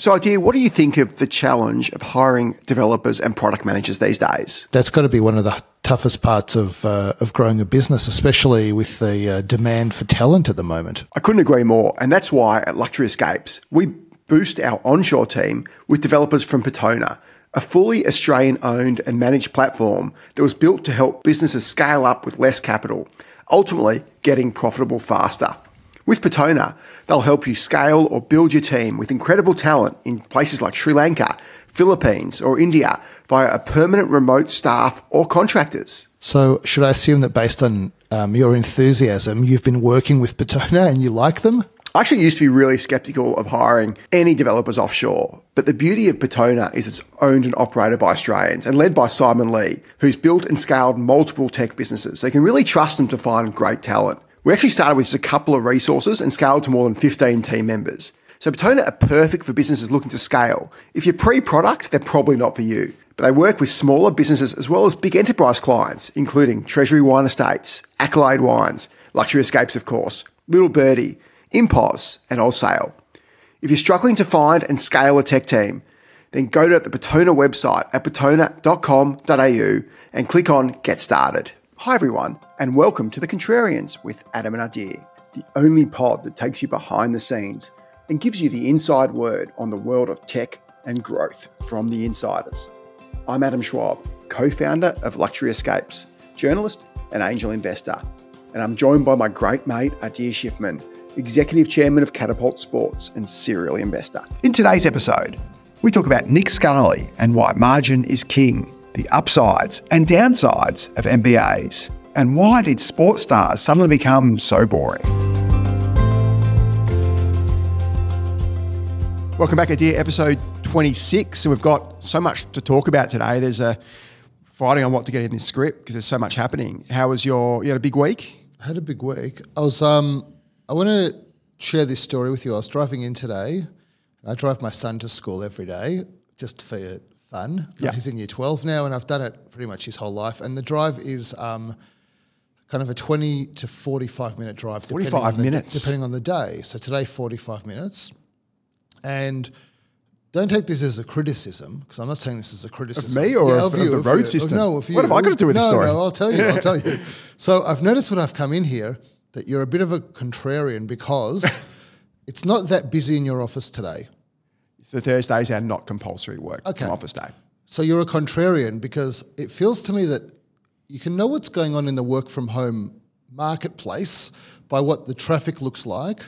So, idea, what do you think of the challenge of hiring developers and product managers these days? That's got to be one of the toughest parts of uh, of growing a business, especially with the uh, demand for talent at the moment. I couldn't agree more, and that's why at Luxury Escapes we boost our onshore team with developers from Petona, a fully Australian owned and managed platform that was built to help businesses scale up with less capital, ultimately getting profitable faster. With Petona, they'll help you scale or build your team with incredible talent in places like Sri Lanka, Philippines, or India via a permanent remote staff or contractors. So, should I assume that based on um, your enthusiasm, you've been working with Petona and you like them? I actually used to be really skeptical of hiring any developers offshore, but the beauty of Petona is it's owned and operated by Australians and led by Simon Lee, who's built and scaled multiple tech businesses. So you can really trust them to find great talent. We actually started with just a couple of resources and scaled to more than 15 team members. So Petona are perfect for businesses looking to scale. If you're pre-product, they're probably not for you. But they work with smaller businesses as well as big enterprise clients, including Treasury Wine Estates, Accolade Wines, Luxury Escapes, of course, Little Birdie, Impos, and Allsale. If you're struggling to find and scale a tech team, then go to the Petona website at petona.com.au and click on Get Started. Hi, everyone, and welcome to The Contrarians with Adam and Adir, the only pod that takes you behind the scenes and gives you the inside word on the world of tech and growth from the insiders. I'm Adam Schwab, co founder of Luxury Escapes, journalist and angel investor, and I'm joined by my great mate Adir Shiffman, executive chairman of Catapult Sports and serial investor. In today's episode, we talk about Nick Scali and why margin is king the upsides and downsides of MBAs, and why did sports stars suddenly become so boring? Welcome back, Adir, episode 26. And we've got so much to talk about today. There's a fighting on what to get in this script because there's so much happening. How was your, you had a big week? I had a big week. I was, um, I want to share this story with you. I was driving in today. I drive my son to school every day just for fun. Yeah. He's in year 12 now, and I've done it pretty much his whole life. And the drive is um, kind of a 20 to 45 minute drive. 45 on the- minutes. depending on the day. So today, 45 minutes. And don't take this as a criticism, because I'm not saying this is a criticism. Of me or of- of the road you. system? No, of you. What have I got to do with this story? No, I'll tell you. I'll tell you. So I've noticed when I've come in here that you're a bit of a contrarian because it's not that busy in your office today. The Thursdays are not compulsory work Okay. from office day. So you're a contrarian because it feels to me that you can know what's going on in the work from home marketplace by what the traffic looks like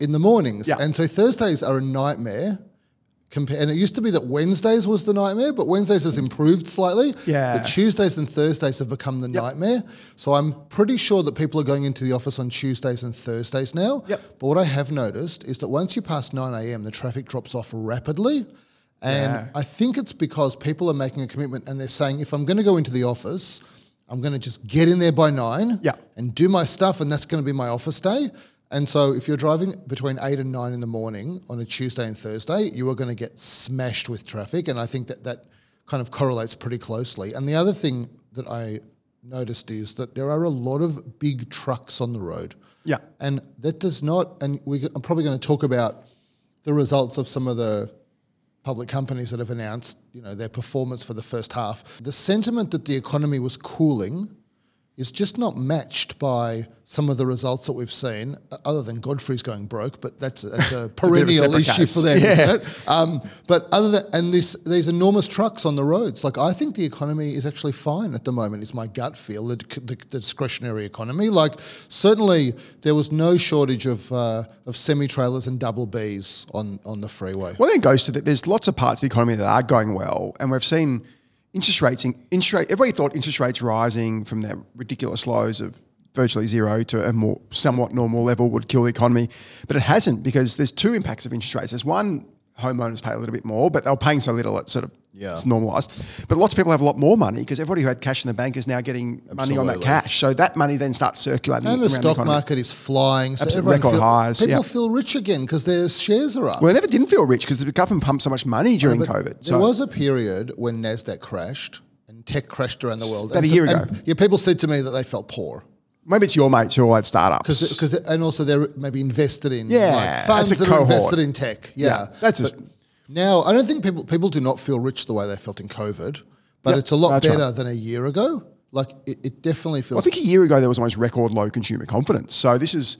in the mornings. Yeah. And so Thursdays are a nightmare. Compa- and it used to be that Wednesdays was the nightmare, but Wednesdays has improved slightly. Yeah. But Tuesdays and Thursdays have become the nightmare. So I'm pretty sure that people are going into the office on Tuesdays and Thursdays now. Yep. But what I have noticed is that once you pass 9 a.m., the traffic drops off rapidly. And Yeah. I think it's because people are making a commitment and they're saying, if I'm going to go into the office, I'm going to just get in there by nine Yeah. and do my stuff, and that's going to be my office day. And so, if you're driving between eight and nine in the morning on a Tuesday and Thursday, you are going to get smashed with traffic. And I think that that kind of correlates pretty closely. And the other thing that I noticed is that there are a lot of big trucks on the road. Yeah. And that does not, and we, I'm probably going to talk about the results of some of the public companies that have announced, you know, their performance for the first half. The sentiment that the economy was cooling is just not matched by some of the results that we've seen, uh, other than Godfrey's going broke, but that's a, that's a perennial separate issue case. for them, Yeah. isn't it? Um, but other than, and this, these enormous trucks on the roads, like I think the economy is actually fine at the moment, is my gut feel, the, the, the discretionary economy. Like certainly there was no shortage of, uh, of semi-trailers and double Bs on, on the freeway. Well, then it goes to that. There's lots of parts of the economy that are going well, and we've seen interest rates. Interest rate. Everybody thought interest rates rising from their ridiculous lows of virtually zero to a more somewhat normal level would kill the economy, but it hasn't because there's two impacts of interest rates. There's one, homeowners pay a little bit more, but they're paying so little it sort of Yeah. it's normalised. But lots of people have a lot more money because everybody who had cash in the bank is now getting money on that cash. So that money then starts circulating. And the stock economy. market is flying. So Absolute everyone record feel- highs, People yeah. feel rich again because their shares are up. Well, they never didn't feel rich because the government pumped so much money during But COVID. There So was a period when Nasdaq crashed and tech crashed around the world. About And a so- year and, ago. yeah, people said to me that they felt poor maybe it's your mates who all had startups. because and also they're maybe invested in Yeah, like funds that's a that are invested in tech. Yeah, Yeah, that's But Now, I don't think people people do not feel rich the way they felt in COVID, but Yep, it's a lot better right. than a year ago. Like it, it definitely feels. I think a year ago there was almost record low consumer confidence. So this is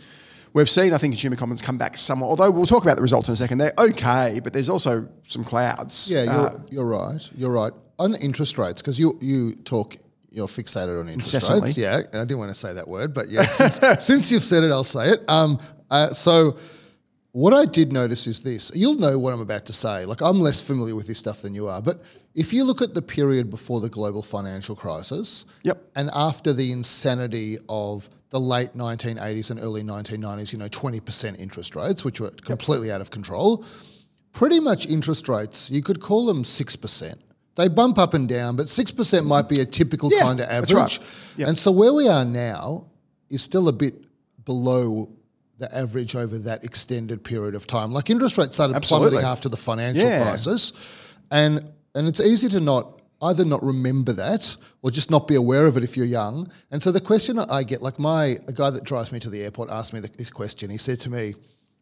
we've seen I think consumer confidence come back somewhat. Although we'll talk about the results in a second. They're okay, but there's also some clouds. yeah, you're, Uh, you're right. You're right on interest rates because you you talk. You're fixated on interest rates. Yeah, I didn't want to say that word, but yeah, since, since you've said it, I'll say it. Um, uh, so what I did notice is this. You'll know what I'm about to say. Like I'm less familiar with this stuff than you are, but if you look at the period before the global financial crisis, Yep. and after the insanity of the late 1980s and early 1990s, you know, 20% interest rates, which were completely out of control, pretty much interest rates, you could call them 6%. They bump up and down, but 6% might be a typical Yeah, kind of that's right. average. Yeah. And so where we are now is still a bit below the average over that extended period of time. Like interest rates started Absolutely. plummeting after the financial Yeah. crisis. And and it's easy to not either not remember that or just not be aware of it if you're young. And so the question I get, like my a guy that drives me to the airport asked me the, this question. He said to me,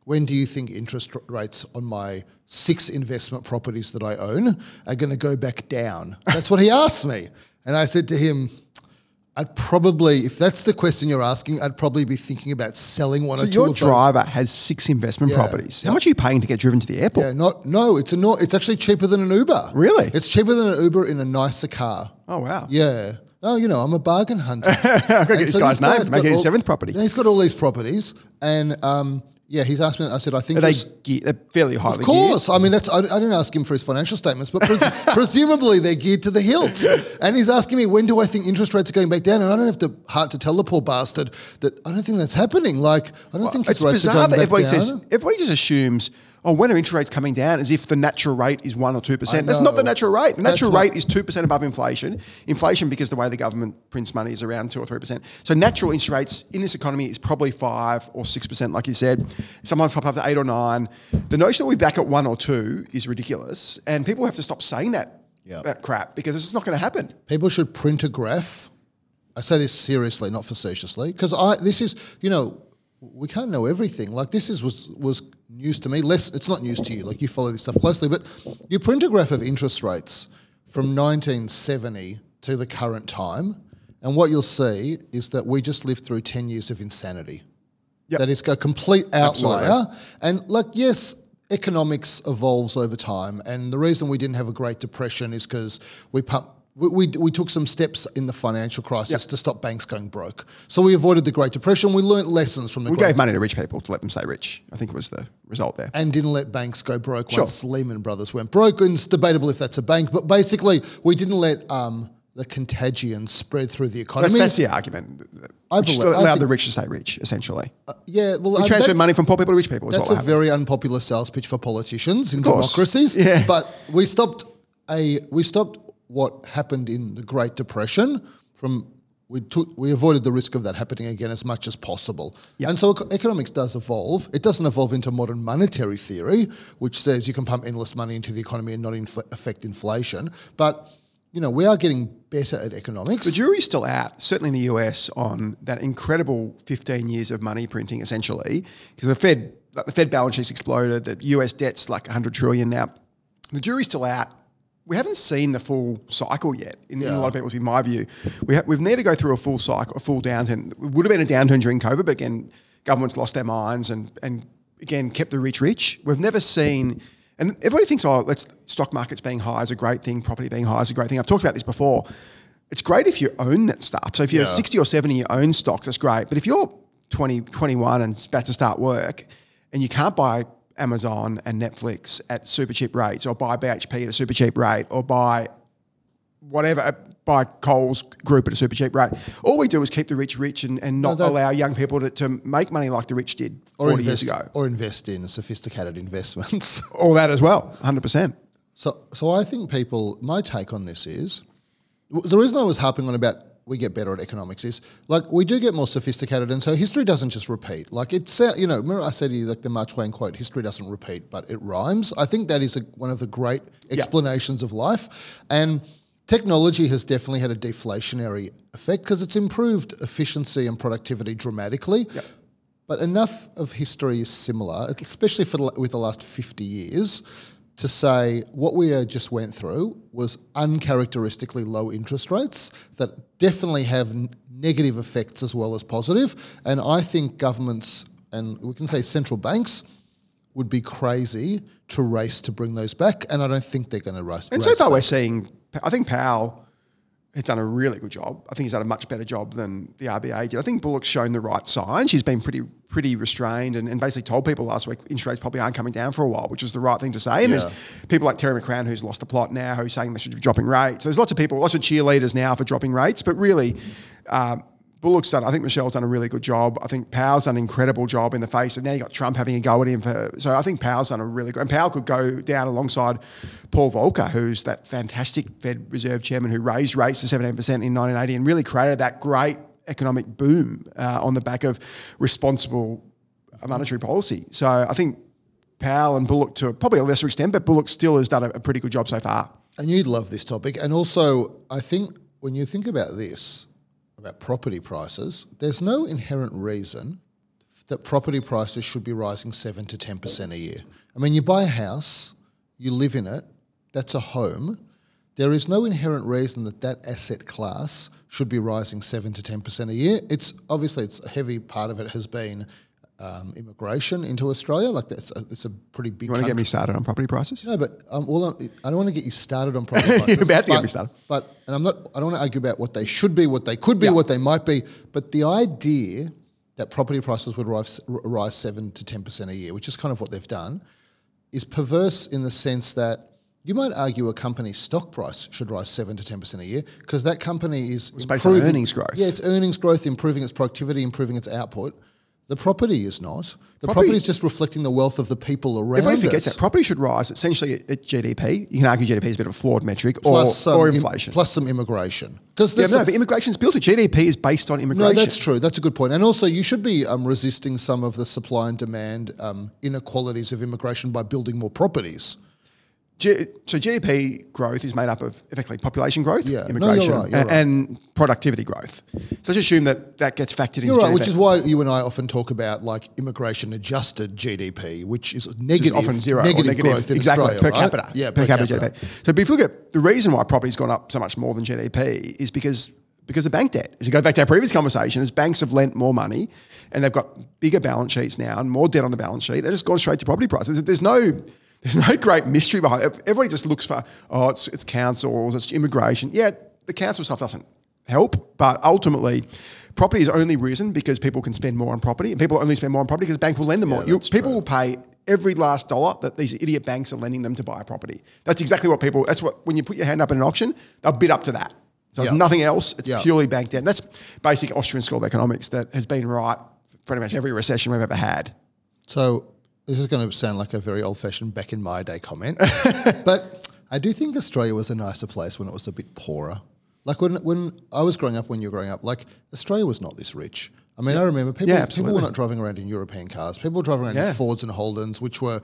"When do you think interest rates on my six investment properties that I own are going to go back down?" That's what he asked me, and I said to him. I'd probably, if that's the question you're asking, I'd probably be thinking about selling one so or two your driver has six investment Yeah. properties. How much are you paying to get driven to the airport? Yeah, not no. It's a no. It's actually cheaper than an Uber. Really? It's cheaper than an Uber in a nicer car. Oh wow. Yeah. Oh, you know, I'm a bargain hunter. I've got to get this so guy's name. Make it his seventh property. Yeah, he's got all these properties, and um, yeah, he's asked me. I said, I think they ge- they're fairly highly of course. I mean, that's. I, I didn't ask him for his financial statements, but pres- presumably they're geared to the hilt. And he's asking me when do I think interest rates are going back down, and I don't have the heart to tell the poor bastard that I don't think that's happening. Like I don't think his It's rates are bizarre going that back everybody down. says everybody just assumes, oh, when are interest rates coming down? As if the natural rate is one or two percent. That's not the natural rate. The That's natural not- rate is two percent above inflation. Inflation, because the way the government prints money, is around two or three percent. So natural interest rates in this economy is probably five or six percent, like you said. Sometimes pop up to eight or nine. The notion that we're back at one or two is ridiculous, and people have to stop saying that Yeah. that crap because it's not going to happen. People should print a graph. I say this seriously, not facetiously, because I this is you know we can't know everything. Like this is was was news to me. Less, it's not news to you. Like you follow this stuff closely, but you print a graph of interest rates from 1970 to the current time, and what you'll see is that we just lived through 10 years of insanity. Yep. That is a complete outlier. Absolutely. And like, yes, economics evolves over time, and the reason we didn't have a Great Depression is because we pump. We, we, we took some steps in the financial crisis to stop banks going broke. So we avoided the Great Depression. We learnt lessons from the We Great gave money to rich people to let them stay rich. I think it was the result there. and didn't let banks go broke Sure. once Lehman Brothers went broke. And it's debatable if that's a bank, but basically we didn't let um, the contagion spread through the economy. That's, that's the argument. I believe- I allowed think- the rich to stay rich, essentially. yeah, well, we transferred money from poor people to rich people. That's a happened. very unpopular sales pitch for politicians in democracies. Yeah. But we stopped a we stopped what happened in the Great Depression from we took we avoided the risk of that happening again as much as possible. And so economics does evolve. It doesn't evolve into modern monetary theory, which says you can pump endless money into the economy and not infl- affect inflation. But you know, we are getting better at economics. The jury's still out, certainly in the US, on that incredible 15 years of money printing, essentially, because the Fed, like the Fed balance sheet's exploded. The US debt's like 100 trillion now. The jury's still out. We haven't seen the full cycle yet. In, in a lot of people's, in my view, we ha- we've needed to go through a full cycle, a full downturn. It would have been a downturn during COVID, but again, governments lost their minds and and again kept the rich rich. We've never seen. And everybody thinks, oh, let's stock markets being high is a great thing, property being high is a great thing. I've talked about this before. It's great if you own that stuff. So if you're Yeah. 60 or 70, you own stocks, that's great. But if you're 20, 21 and about to start work and you can't buy Amazon and Netflix at super cheap rates or buy BHP at a super cheap rate or buy whatever, uh, buy Coles Group at a super cheap rate, all we do is keep the rich rich and, and not that- allow young people to, to make money like the rich did 40 or years invest, ago. or invest in sophisticated investments. All that as well, 100%. So, so I think people. My take on this is the reason I was harping on about we get better at economics is like we do get more sophisticated, and so history doesn't just repeat. Like it's uh, you know, remember I said to you like the Mark Twain quote: "History doesn't repeat, but it rhymes." I think that is a, one of the great explanations of life, and technology has definitely had a deflationary effect because it's improved efficiency and productivity dramatically. But enough of history is similar, especially for the, with the last 50 years, to say what we just went through was uncharacteristically low interest rates that definitely have negative effects as well as positive. And I think governments and we can say central banks would be crazy to race to bring those back. And I don't think they're going to race. And so far, back. we're seeing. I think Powell has done a really good job. I think he's done a much better job than the RBA did. I think Bullock's shown the right signs. She's been pretty pretty restrained and, and basically told people last week interest rates probably aren't coming down for a while, which is the right thing to say. And Yeah. there's people like Terry McCrann who's lost the plot now, who's saying they should be dropping rates. So there's lots of people, lots of cheerleaders now for dropping rates, but really. Um, Bullock's done. I think Michele's done a really good job. I think Powell's done an incredible job in the face of now you got Trump having a go at him. For, so I think Powell's done a really good. And Powell could go down alongside Paul Volcker, who's that fantastic Fed Reserve chairman who raised rates to seventeen percent in 1980 and really created that great economic boom uh, on the back of responsible monetary policy. So I think Powell and Bullock to probably a lesser extent, but Bullock still has done a, a pretty good job so far. And you'd love this topic. And also, I think when you think about this, about property prices, there's no inherent reason that property prices should be rising 7 to 10% a year. I mean, you buy a house, you live in it, that's a home. There is no inherent reason that that asset class should be rising 7 to 10% a year. It's obviously it's a heavy part of it has been um, immigration into Australia. Like that's a, it's a pretty big. You want to get me started on property prices? No, but um, all I'm, I don't want to get you started on property prices. You're about to get me started. But and I'm not. I don't want to argue about what they should be, what they could be, what they might be. But the idea that property prices would rise, rise seven to ten percent a year, which is kind of what they've done, is perverse in the sense that you might argue a company's stock price should rise seven to ten percent a year because that company is it's based on earnings growth. Yeah, it's earnings growth, improving its productivity, improving its output. The property is not. The Property- property is just reflecting the wealth of the people around Everybody forgets us. that property should rise essentially at, GDP. You can argue GDP is a bit of a flawed metric, or, or im- inflation. plus some immigration. Because yeah, no, but immigration's built. It. GDP is based on immigration. no, that's true. That's a good point. And also, you should be um, resisting some of the supply and demand um, inequalities of immigration by building more properties. G- so GDP growth is made up of effectively population growth, Yeah. No, immigration, right, you're and, right. and productivity growth. So let's assume that that gets factored You're right, which is why you and I often talk about like immigration adjusted GDP, which is Which negative, is often zero negative, negative growth in exactly Australia, per right? capita. Yeah, per, capita, GDP. So if you look at the reason why property's gone up so much more than GDP is because because of bank debt. As you go back to our previous conversation, as banks have lent more money and they've got bigger balance sheets now and more debt on the balance sheet, and it's gone straight to property prices. There's no there's no great mystery behind it. Everybody just looks for oh, it's it's councils, it's immigration. Yeah, the council stuff doesn't help, but ultimately. Property is only risen because people can spend more on property, and people only spend more on property because the bank will lend them more. You, people will pay every last dollar that these idiot banks are lending them to buy a property. That's exactly what people. That's what when you put your hand up in an auction, they'll bid up to that. So it's Yeah. nothing else. It's Yeah. purely bank debt. And that's basic Austrian school of economics that has been right for pretty much every recession we've ever had. So this is going to sound like a very old-fashioned back in my day comment, but I do think Australia was a nicer place when it was a bit poorer. Like when when I was growing up, when you were growing up, like Australia was not this rich. I mean, I remember people Yeah, people were not driving around in European cars. People were driving around Yeah. in Fords and Holdens, which were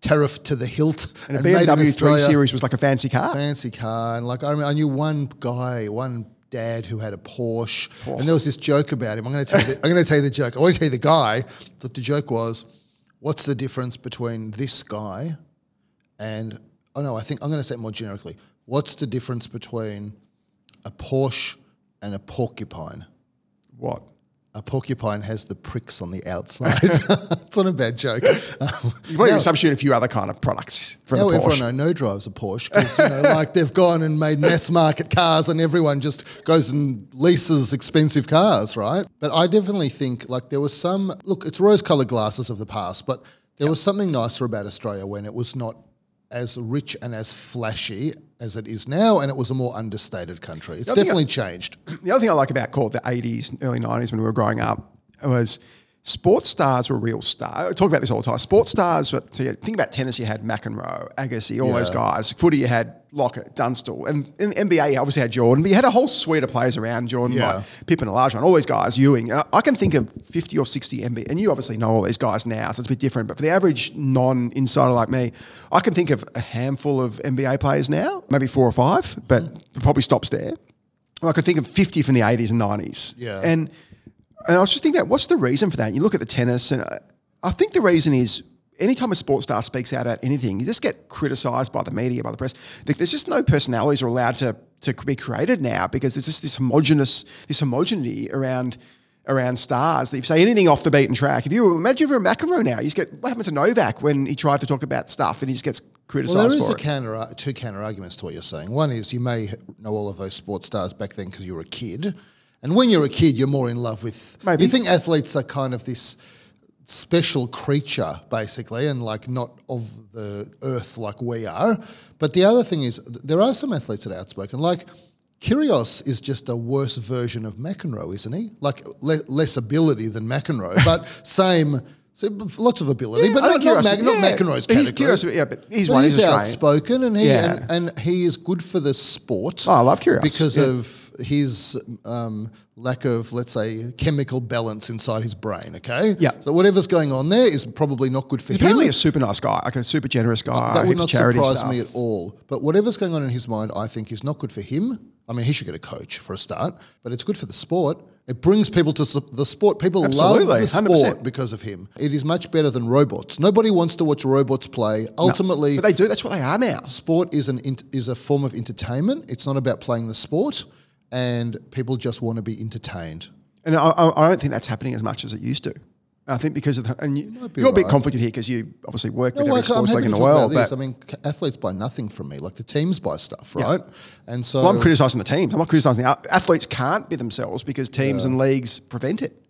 tariffed to the hilt And a made in BMW 3 Series was like a fancy car. fancy car, and like I remember, I knew one guy, one dad who had a Porsche, and there was this joke about him. I'm going to tell you, the, I'm going to tell you the joke. I won't tell you the guy, but the joke was, what's the difference between this guy and oh no, I think I'm going to say it more generically. What's the difference between a Porsche and a porcupine? What? A porcupine has the pricks on the outside. it's not a bad joke. Um, You might now- substitute a few other kind of products for now the everyone I know drives a Porsche because you know, like they've gone and made mass market cars, and everyone just goes and leases expensive cars, right? But I definitely think like there was some look. It's rose-colored glasses of the past, but there was something nicer about Australia when it was not as rich and as flashy as it is now, and it was a more understated country. It's think I- definitely changed. The other thing I like about call it the 80s, and early 90s when we were growing up was sports stars were real stars. I talk about this all the time. Sports stars, were, so you think about tennis, you had McEnroe, Agassi, all those guys. Footy, you had Lockett, Dunstall. And in the NBA, you obviously had Jordan, but you had a whole suite of players around Jordan, Yeah. like Pippen, Olajuwon, all these guys, Ewing. And I- can think of 50 or 60 NBA, and you obviously know all these guys now, so it's a bit different. But for the average non-insider like me, I can think of a handful of NBA players now, maybe four or five, but it probably stops there. I could think of 50 from the 80s and 90s. Yeah. And and I was just thinking about what's the reason for that? You look at the tennis, and I, I think the reason is anytime a sports star speaks out about anything, you just get criticised by the media, by the press. There's just no personalities are allowed to to be created now because there's just this homogenous, this homogeneity around around stars. That if you say anything off the beaten track, if you imagine if you're a McEnroe now, you just get what happened to Novak when he tried to talk about stuff and he just gets criticised Well, there is for a it. counter, uh, two counter arguments to what you're saying. One is you may know all of those sports stars back then because you were a kid, and when you're a kid, you're more in love with. Maybe. you think athletes are kind of this special creature, basically, and like not of the earth like we are. But the other thing is, there are some athletes that are outspoken, like. Kyrgios is just a worse version of McEnroe, isn't he? Like le- less ability than McEnroe, but same, so lots of ability, Yeah, but not, not, Mac- not. McEnroe's But he's category. Kyrgios, yeah, but he's But one, he's he's outspoken, and he Yeah. and, and he is good for the sport. Oh, I love Kyrgios, because yeah. of his um, lack of, let's say, chemical balance inside his brain. Okay, Yeah. So whatever's going on there is probably not good for He's him. apparently a super nice guy, like a super generous guy. that would not surprise stuff. me at all. But whatever's going on in his mind, I think is not good for him. I mean, he should get a coach for a start, but it's good for the sport. It brings people to the sport. People Absolutely, love the sport 100%. because of him. It is much better than robots. Nobody wants to watch robots play. Ultimately, But they do. That's what they are now. sport is an is a form of entertainment. It's not about playing the sport, and people just want to be entertained. And I, I I don't think that's happening as much as it used to. I think because of the, and you, might be you're a bit conflicted here because you obviously work with No, every sports league in the world. But I mean, athletes buy nothing from me. Like the teams buy stuff, right? And so, well, I'm criticising the teams. I'm not criticising the athletes. Can't be themselves because teams and leagues prevent it.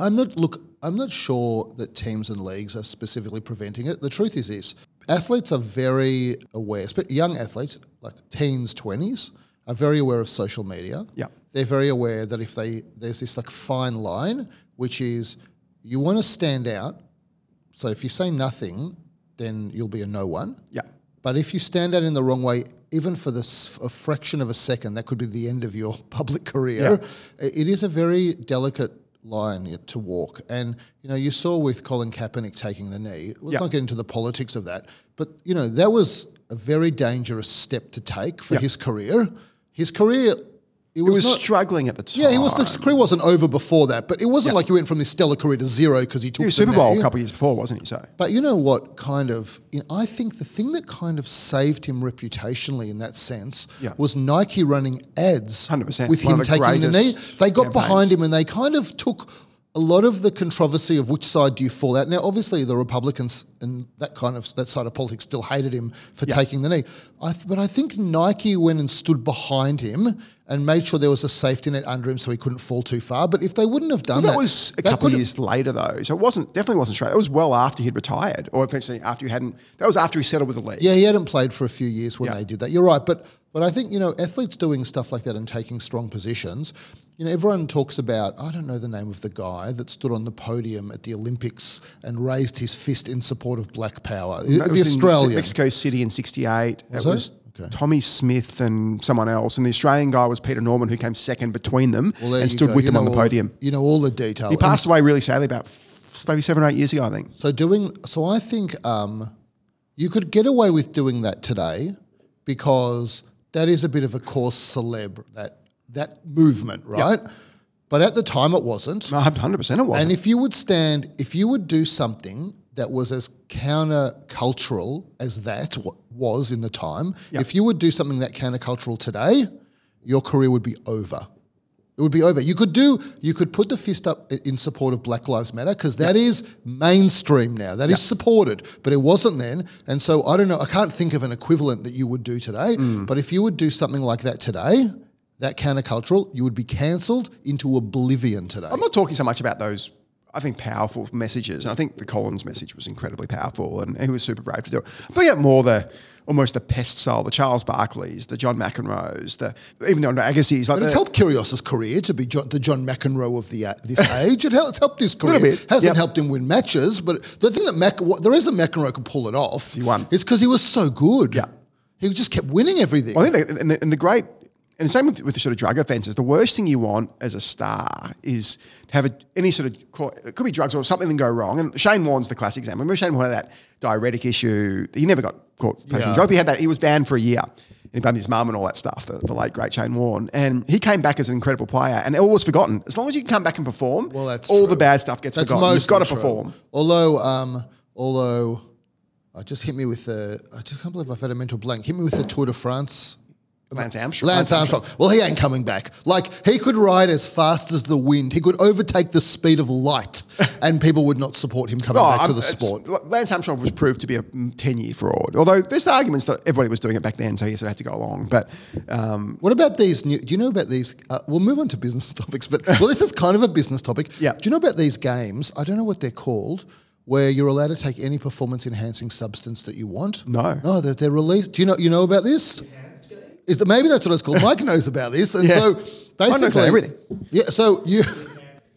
I'm not look. I'm not sure that teams and leagues are specifically preventing it. The truth is this: athletes are very aware, young athletes, like teens, twenties, are very aware of social media. Yeah. they're very aware that if they there's this like fine line, which is you want to stand out. So if you say nothing, then you'll be a no one. Yeah. But if you stand out in the wrong way, even for this a fraction of a second, that could be the end of your public career. I- It is a very delicate line to walk. And you know, you saw with Colin Kaepernick taking the knee. Let's Yeah. not get into the politics of that, but you know, that was a very dangerous step to take for Yeah. his career. His career, it He was, was not, struggling at the time. yeah, he was. His career wasn't over before that, but it wasn't like he went from this stellar career to zero because he took He was the Super Bowl a couple of years before, wasn't he? So But you know what kind of, you know, I think the thing that kind of saved him reputationally in that sense Yeah. was Nike running ads 100%. with him taking the knee. They got campaigns. behind him and they kind of took a lot of the controversy of which side do you fall out. Now, obviously, the Republicans and that kind of that side of politics still hated him for taking the knee. I th- but I think Nike went and stood behind him and made sure there was a safety net under him so he couldn't fall too far. But if they wouldn't have done that that, was a that couple of years later, though. So it wasn't definitely wasn't straight. It was well after he'd retired, or eventually after he hadn't. That was after he settled with the league. Yeah, he hadn't played for a few years when Yeah. they did that. You're right, but but I think you know athletes doing stuff like that and taking strong positions. You know, everyone talks about I don't know the name of the guy that stood on the podium at the Olympics and raised his fist in support of Black Power. That the was in Australian. Mexico City in '68. It Was was it? Okay. Tommie Smith and someone else, and the Australian guy was Peter Norman, who came second between them Well, and stood go. with You them on the podium. you know all the detail. He And passed away really sadly about f- maybe seven or eight years ago, I think. So doing so, I think um, you could get away with doing that today because that is a bit of a coarse celeb that that movement, right? But at the time, it wasn't. No, 100% it wasn't. And if you would stand, if you would do something that was as countercultural as that wa- was in the time, if you would do something that countercultural today, your career would be over. It would be over. You could do, you could put the fist up in support of Black Lives Matter because that is mainstream now. That is supported, but it wasn't then. And so I don't know. I can't think of an equivalent that you would do today. Mm. But if you would do something like that today, that countercultural, you would be cancelled into oblivion today. I'm not talking so much about those, I think, powerful messages. And I think the Colin's message was incredibly powerful and he was super brave to do it. But yeah, more the almost the pest style, the Charles Barkleys, the John McEnroes, the even the Andre Agassi's. Like But it's helped Kyrgios's career to be John, the John McEnroe of the uh, this age. It helped, it's helped his career. Bit, Hasn't yep. helped him win matches, but the thing that Mac, the reason McEnroe could pull it off, He won. is because he was so good. Yeah. he just kept winning everything. I think, the, and, the, and the great, and the same with, with the sort of drug offences, the worst thing you want as a star is to have a, any sort of, it could be drugs or something that go wrong. And Shane Warne's the classic example. Remember Shane Warne had that diuretic issue. He never got Yeah. drugs. He had that, he was banned for a year. And he blamed his mum and all that stuff, the, the late great Shane Warne. And he came back as an incredible player and all was forgotten. As long as you can come back and perform, Well, that's all true. the bad stuff gets That's forgotten. You've got to true. perform. Although, um, Although, I just hit me with the. I just can't believe I've had a mental blank. Hit me with the Tour de France. Lance Armstrong. Lance Armstrong. Well, he ain't coming back. Like he could ride as fast as the wind. He could overtake the speed of light, and people would not support him coming Oh, back to I'm- the sport. Lance Armstrong was proved to be a 10 year fraud. Although there's arguments that everybody was doing it back then, so he sort of had to go along. But um, What about these new? Do you know about these? Uh, we'll move on to business topics, but well, this is kind of a business topic. Yeah. Do you know about these games? I don't know what they're called, where you're allowed to take any performance enhancing substance that you want. No. no, they're, they're released. Do you know? You know about this? Is that maybe that's what it's called? Mike knows about this, and Yeah. so basically everything. Yeah. So you,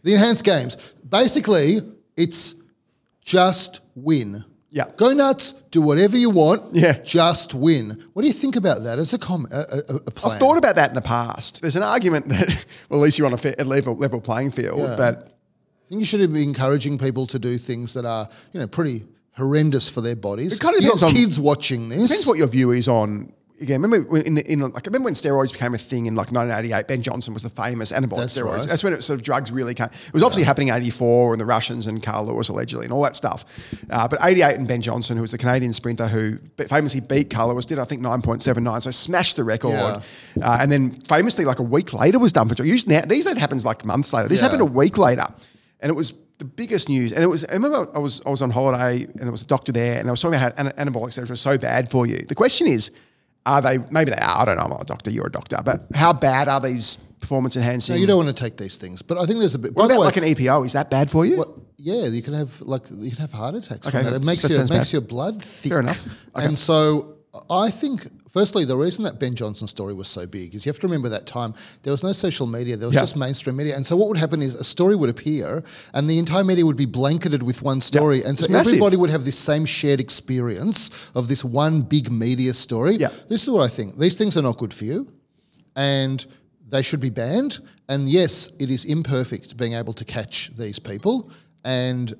the enhanced games. Basically, it's just win. Yeah. Go nuts. Do whatever you want. Yeah. Just win. What do you think about that as a com- a, a, a plan? I've thought about that in the past. There's an argument that, well, at least you're on a, fair, a level, level playing field. Yeah. But I think you should be encouraging people to do things that are, you know, pretty horrendous for their bodies. It You've got depends on- kids watching this. depends what your view is on. Again, remember when in the in like I remember when steroids became a thing in like 1988? Ben Johnson was the famous anabolic That's steroids. right. That's when it sort of drugs really came. It was obviously happening in '84 and the Russians and Carl Lewis allegedly and all that stuff. Uh, but '88 and Ben Johnson, who was the Canadian sprinter who famously beat Carl Lewis, did I think 9.79, so smashed the record. Yeah. Uh, and then famously, like a week later, was done for usually now these days happens like months later. This Yeah. happened a week later, and it was the biggest news. And it was. I remember I was I was on holiday and there was a doctor there, and I was talking about how anabolic steroids were so bad for you. The question is, are they? Maybe they are. I don't know. I'm not a doctor. You're a doctor, but how bad are these performance enhancing? no, you don't want to take these things. But I think there's a bit. What by the about way, like an EPO? Is that bad for you? what- yeah, you can have like you can have heart attacks Okay, from that. It makes that your, it makes bad. your blood thick. Fair enough. Okay. And so I think, firstly, the reason that Ben Johnson's story was so big is you have to remember that time there was no social media, there was Yeah. just mainstream media. And so what would happen is a story would appear and the entire media would be blanketed with one story. And so It's massive. everybody would have this same shared experience of this one big media story. Yeah. This is what I think. These things are not good for you and they should be banned. And yes, it is imperfect being able to catch these people, and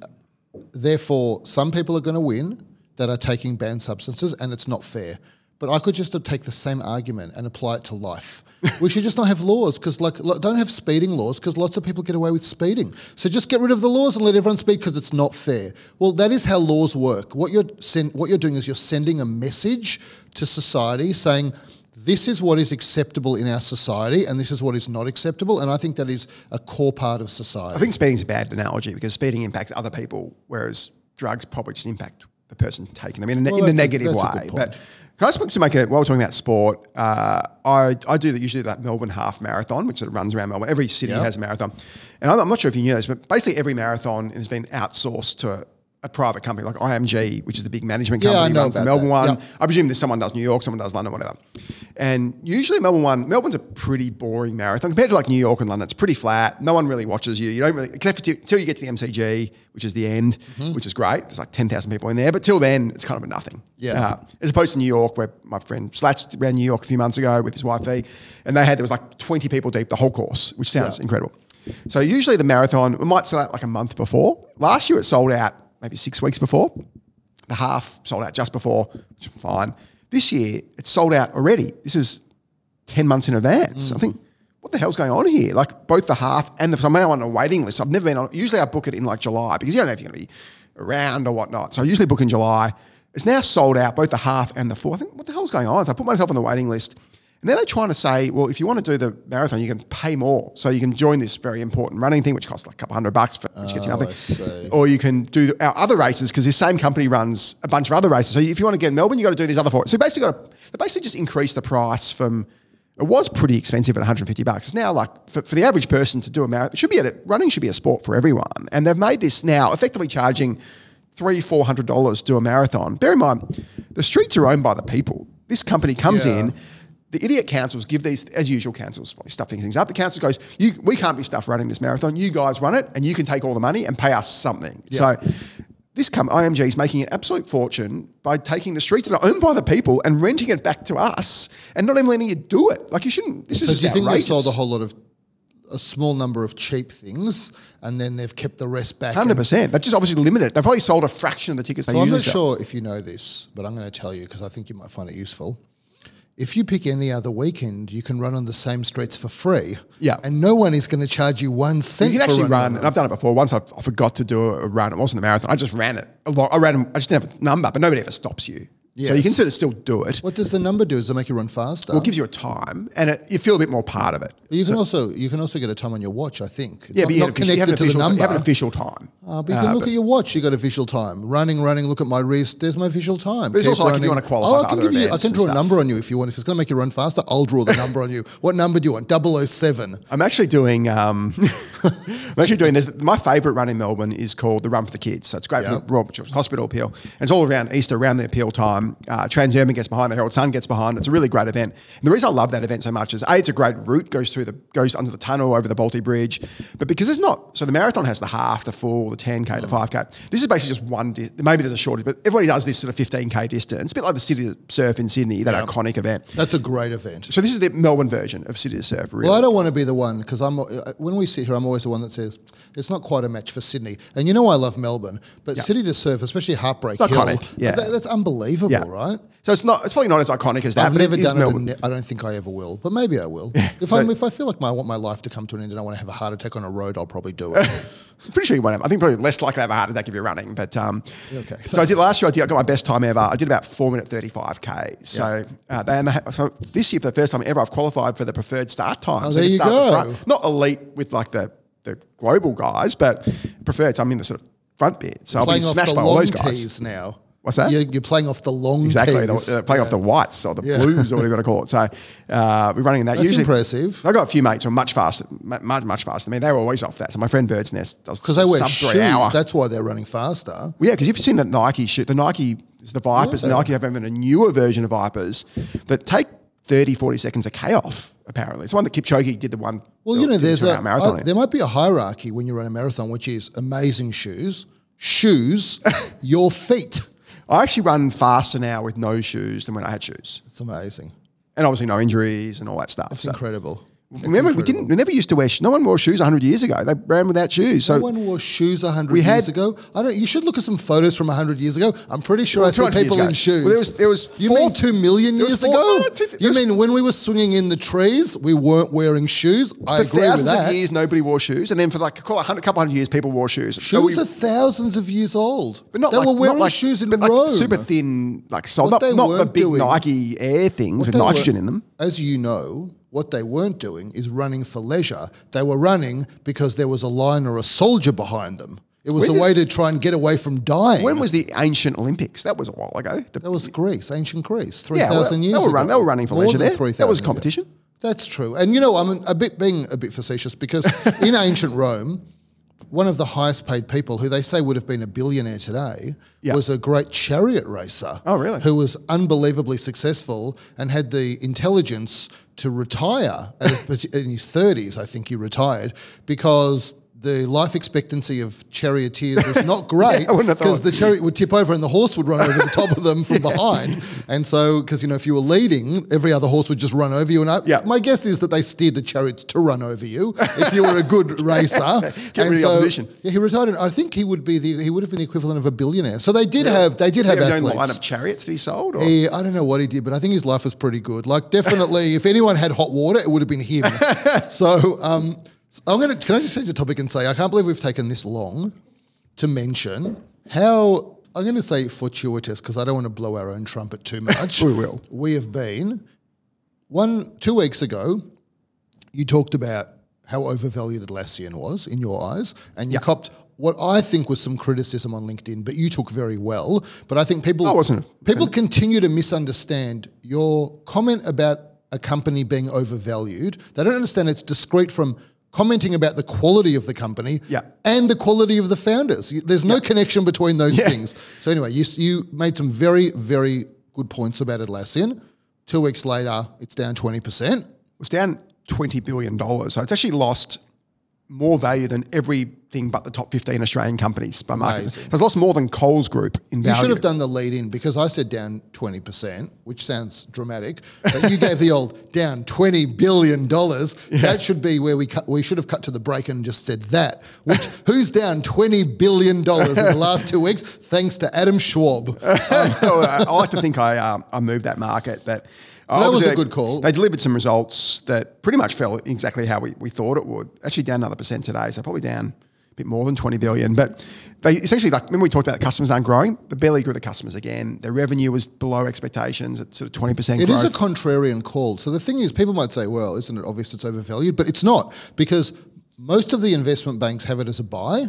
therefore some people are going to win that are taking banned substances, and it's not fair. But I could just take the same argument and apply it to life. we should just not have laws because, like, don't have speeding laws because lots of people get away with speeding. So just get rid of the laws and let everyone speed because it's not fair. Well, that is how laws work. What you're send, what you're doing is you're sending a message to society saying this is what is acceptable in our society and this is what is not acceptable. And I think that is a core part of society. I think speeding is a bad analogy because speeding impacts other people, whereas drugs probably just impact the person taking them in, a, Well, in the negative a way. But can I just to make a while we're talking about sport? Uh, I I do the, usually that Melbourne half marathon, which sort of runs around Melbourne. Every city Yeah. has a marathon, and I'm, I'm not sure if you knew this, but basically every marathon has been outsourced to. A, private company like IMG, which is the big management Yeah, company, I know runs the Melbourne that. one. Yeah. I presume there's someone does New York, someone does London, whatever. And usually Melbourne one, Melbourne's a pretty boring marathon compared to like New York and London. It's pretty flat. No one really watches you. You don't really, except for till, you get to the MCG, which is the end, Mm-hmm. which is great. There's like 10,000 people in there. But till then, it's kind of a nothing. Yeah. Uh, as opposed to New York, where my friend Slatch ran New York a few months ago with his wife, and they had, there was like 20 people deep the whole course, which sounds Yeah. incredible. So usually the marathon, we might sell out like a month before. Last year it sold out maybe six weeks before. The half sold out just before, which is fine. This year it's sold out already. This is 10 months in advance. I mm. think, what the hell's going on here? Like both the half and the, so I'm now on a waiting list. I've never been on, usually I book it in like July because you don't know if you're going to be around or whatnot. So I usually book in July. It's now sold out, both the half and the full. I think, what the hell's going on? So I put myself on the waiting list. And then they're trying to say, well, if you want to do the marathon, you can pay more. So you can join this very important running thing, which costs like a couple hundred bucks, for, which oh, gets you Oh, nothing. Or you can do our other races because this same company runs a bunch of other races. So if you want to get in Melbourne, you got to do these other four. So basically, got to, they basically just increased the price from. It was pretty expensive at 150 bucks. It's now like for, for the average person to do a marathon, it should be a, running should be a sport for everyone. And they've made this now effectively charging three, four hundred dollars to do a marathon. Bear in mind, the streets are owned by the people. This company comes Yeah. in. The idiot councils give these, as usual, councils stuffing things up. The council goes, you, we can't be stuff running this marathon. You guys run it, and you can take all the money and pay us something. So this com- IMG is making an absolute fortune by taking the streets that are owned by the people and renting it back to us, and not even letting you do it. Like you shouldn't. This So is just do you think they've sold a whole lot of a small number of cheap things, and then they've kept the rest back? Hundred percent. They've just obviously limited. They've probably sold a fraction of the tickets they I'm not sure if you know this, but I'm going to tell you because I think you might find it useful. If you pick any other weekend, you can run on the same streets for free. Yeah. And no one is going to charge you one cent. You can actually run, and. I've done it before. Once I, I forgot to do a run. It wasn't a marathon. I just ran it. A lot. I ran. I just didn't have a number, but nobody ever stops you. So you can sort of still do it. What does the number do? Does it make you run faster? Well, it gives you a time, and it, you feel a bit more part of it. you can also you can also get a time on your watch. I think. It's Yeah, not, but you, not have, official- you have connected an to the number. you have an official time. Uh, but you can look at your watch. You got official time. Running, running. Look at my wrist. There's my official time. But it's Keep also like if you wanna qualify Oh, I can other give you. I can draw a number on you if you want. If it's going to make you run faster, I'll draw the number on you. What number do you want? 007. I'm actually doing. Um, I'm actually doing this. My favourite run in Melbourne is called the Run for the Kids. So it's great for Yep. the Royal Children's Hospital appeal. And it's all around Easter, around the appeal time. Uh, Transurban gets behind, the Herald Sun gets behind. It's a really great event. And the reason I love that event so much is a it's a great route goes through the goes under the tunnel over the Bolte Bridge, but because it's not so the marathon has the half, the full, the 10k, the 5k. This is basically just one. Di- maybe there's a shortage, but everybody does this sort of 15k distance. a bit like the City Surf in Sydney, that Yeah. iconic event. That's a great event. So this is the Melbourne version of City Surf. Really. Well, I don't want to be the one because I'm uh, when we sit here, I'm always the one that says it's not quite a match for Sydney. And you know, I love Melbourne, but City to Surf, especially Heartbreak It's Hill, iconic, yeah. that- that's unbelievable, Yeah. right? So it's not. It's probably not as iconic as that. I've never done it. Melbourne. ne- I don't think I ever will, but maybe I will. if so- I'm, if I feel like my, I want my life to come to an end and I want to have a heart attack on a road, I'll probably do it. Pretty sure you won't have. I think probably less likely to have a heart attack if you're running. But um, Okay. So I did last year. I did. I got my best time ever. I did about four minute thirty five k. So, uh, they, and so this year for the first time ever, I've qualified for the preferred start time. Oh, so there you start at the go. front. Not elite with like the the global guys, but preferred. So I'm in the sort of front bit. So I'll be smashed by all those guys. now. What's that? You're, you're playing off the long Exactly, the, uh, playing off the whites or the Yeah. blues or whatever you want to call it. So uh, we're running in that. That's Usually, impressive. I got a few mates who are much faster, much much faster. I mean, they're always off that. So my friend Bird's Nest does Because they wear sub shoes. three hour. That's why they're running faster. Well, yeah, because you've seen the Nike shoot. The Nike is the Vipers. Yeah. Nike have even a newer version of Vipers that take 30, 40 seconds a K off, apparently. It's the one that Kipchoge did the one. Well, you know, there's a marathon. there might be a hierarchy when you run a marathon, which is amazing shoes, shoes, your feet. I actually run faster now with no shoes than when I had shoes. It's amazing. And obviously no injuries and all that stuff. It's So- incredible. It's Remember, we didn't. We never used to wear. sh- No one wore shoes hundred years ago. They ran without shoes. So No one wore shoes hundred years had- ago. I don't. You should look at some photos from hundred years ago. I'm pretty sure Well, I see 200 years people in shoes. Well, there was- there was You four- mean two million years four- ago? no, two- you mean when we were swinging in the trees, we weren't wearing shoes? I for agree with thousands that. of years, nobody wore shoes, and then for like a couple hundred years, people wore shoes. So Shoes we- are thousands of years old. But not they like, were wearing like, shoes in but like Rome. super thin, like sole, not, not the big doing- Nike Air things with nitrogen were- in them. As you know, what they weren't doing is running for leisure. They were running because there was a lion or a soldier behind them. It was When a way to try and get away from dying. When was the ancient Olympics? That was a while ago. The- that was Greece, ancient Greece, three Yeah, well, years they were ago. run- they were running for More leisure there. 3,000 That was years. competition. That's true, and you know I'm a bit being a bit facetious because in ancient Rome, one of the highest paid people, who they say would have been a billionaire today, Yeah. was a great chariot racer. Oh, really? Who was unbelievably successful and had the intelligence to retire at a, in his 30s. I think he retired because the life expectancy of charioteers was not great I wouldn't have because thought. the chariot would tip over and the horse would run over the top of them from behind. And so, because you know, if you were leading, every other horse would just run over you. And I, Yeah. my guess is that they steered the chariots to run over you if you were a good racer. Get and rid of the opposition. Yeah, he retired. And I think he would be the he would have been the equivalent of a billionaire. So they did have they did have Have athletes. line of chariots that he sold? He, I don't know what he did, but I think his life was pretty good. Like, definitely, if anyone had hot water, it would have been him. so, um, I'm gonna. Can I just change the topic and say I can't believe we've taken this long to mention how I'm going to say fortuitous because I don't want to blow our own trumpet too much. We will. We have been one two weeks ago. You talked about how overvalued Atlassian was in your eyes, and you copped what I think was some criticism on LinkedIn, but you took very well. But I think people I wasn't. people continue to misunderstand your comment about a company being overvalued. They don't understand it's discrete from commenting about the quality of the company Yeah. and the quality of the founders. There's no connection between those Yeah. things. So anyway, you, you made some very, very good points about Atlassian. Two weeks later, it's down 20%. It was down $20 billion. So it's actually lost more value than everything but the top 15 Australian companies by market. Amazing. It's lost more than Coles Group in value. You should have done the lead in because I said down 20%, which sounds dramatic, but you gave the old down $20 billion. That should be where we cut, we should have cut to the break and just said that. Which, who's down $20 billion in the last two weeks? Thanks to Adam Schwab. I like to think I, um, I moved that market, but that was a good call. They delivered some results that pretty much fell exactly how we, we thought it would. Actually, down another percent today, so probably down a bit more than 20 billion. But they essentially, like, remember we talked about the customers aren't growing? They barely grew the customers again. Their revenue was below expectations at sort of 20% It growth. is a contrarian call. So the thing is, people might say, well, isn't it obvious it's overvalued? But it's not because most of the investment banks have it as a buy.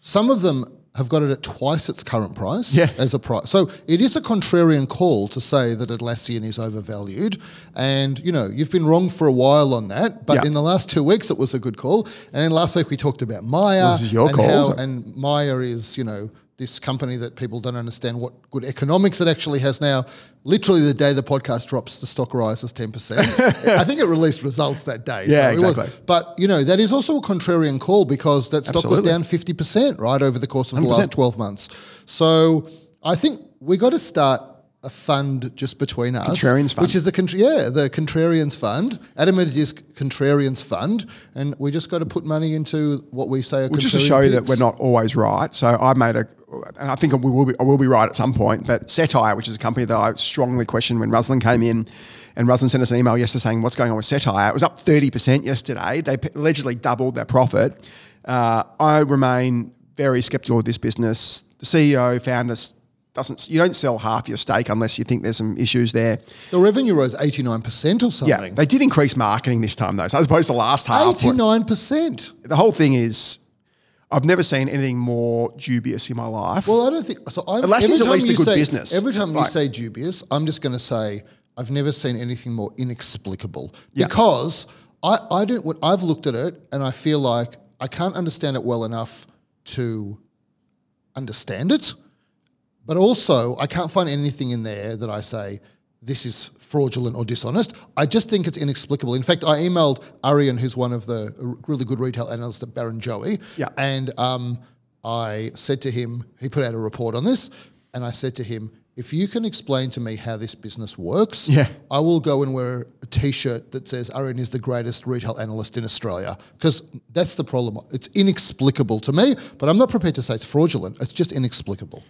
Some of them have got it at twice its current price Yeah. as a price. So it is a contrarian call to say that Atlassian is overvalued. And, you know, you've been wrong for a while on that, but Yeah. in the last two weeks it was a good call. And then last week we talked about Maya this is your and call. how and Maya is, you know, this company that people don't understand what good economics it actually has now. Literally, the day the podcast drops, the stock rises ten percent. I think it released results that day. Yeah, it was- exactly. but you know that is also a contrarian call because that stock Absolutely. was down fifty percent right over the course of the 100%. last twelve months. So I think we got to start a fund just between us, Contrarians fund. which is the contra- yeah the Contrarians Fund, Adam and his Contrarians Fund, and we just got to put money into what we say are Well, just to show you that we're not always right. So I made a, and I think we will be, I will be right at some point. But Cettire, which is a company that I strongly questioned when Ruslan came in, and Ruslan sent us an email yesterday saying what's going on with Cettire. It was up thirty percent yesterday. They allegedly doubled their profit. Uh, I remain very skeptical of this business. The CEO found us. Doesn't you don't sell half your stake unless you think there's some issues there. The revenue rose 89% or something. Yeah, they did increase marketing this time though, so as opposed to last half. 89%. the whole thing is, I've never seen anything more dubious in my life. Well, I don't think so. I'm, every at time least a good say, business. Every time you say dubious, I'm just going to say I've never seen anything more inexplicable Yeah. because I, I don't. When I've looked at it and I feel like I can't understand it well enough to understand it, but also I can't find anything in there that I say this is fraudulent or dishonest. I just think it's inexplicable. In fact, I emailed Arian, who's one of the really good retail analysts at Barrenjoey, Yeah. and um, I said to him, he put out a report on this, and I said to him, if you can explain to me how this business works, Yeah. I will go and wear a T-shirt that says Arian is the greatest retail analyst in Australia because that's the problem. It's inexplicable to me, but I'm not prepared to say it's fraudulent. It's just inexplicable.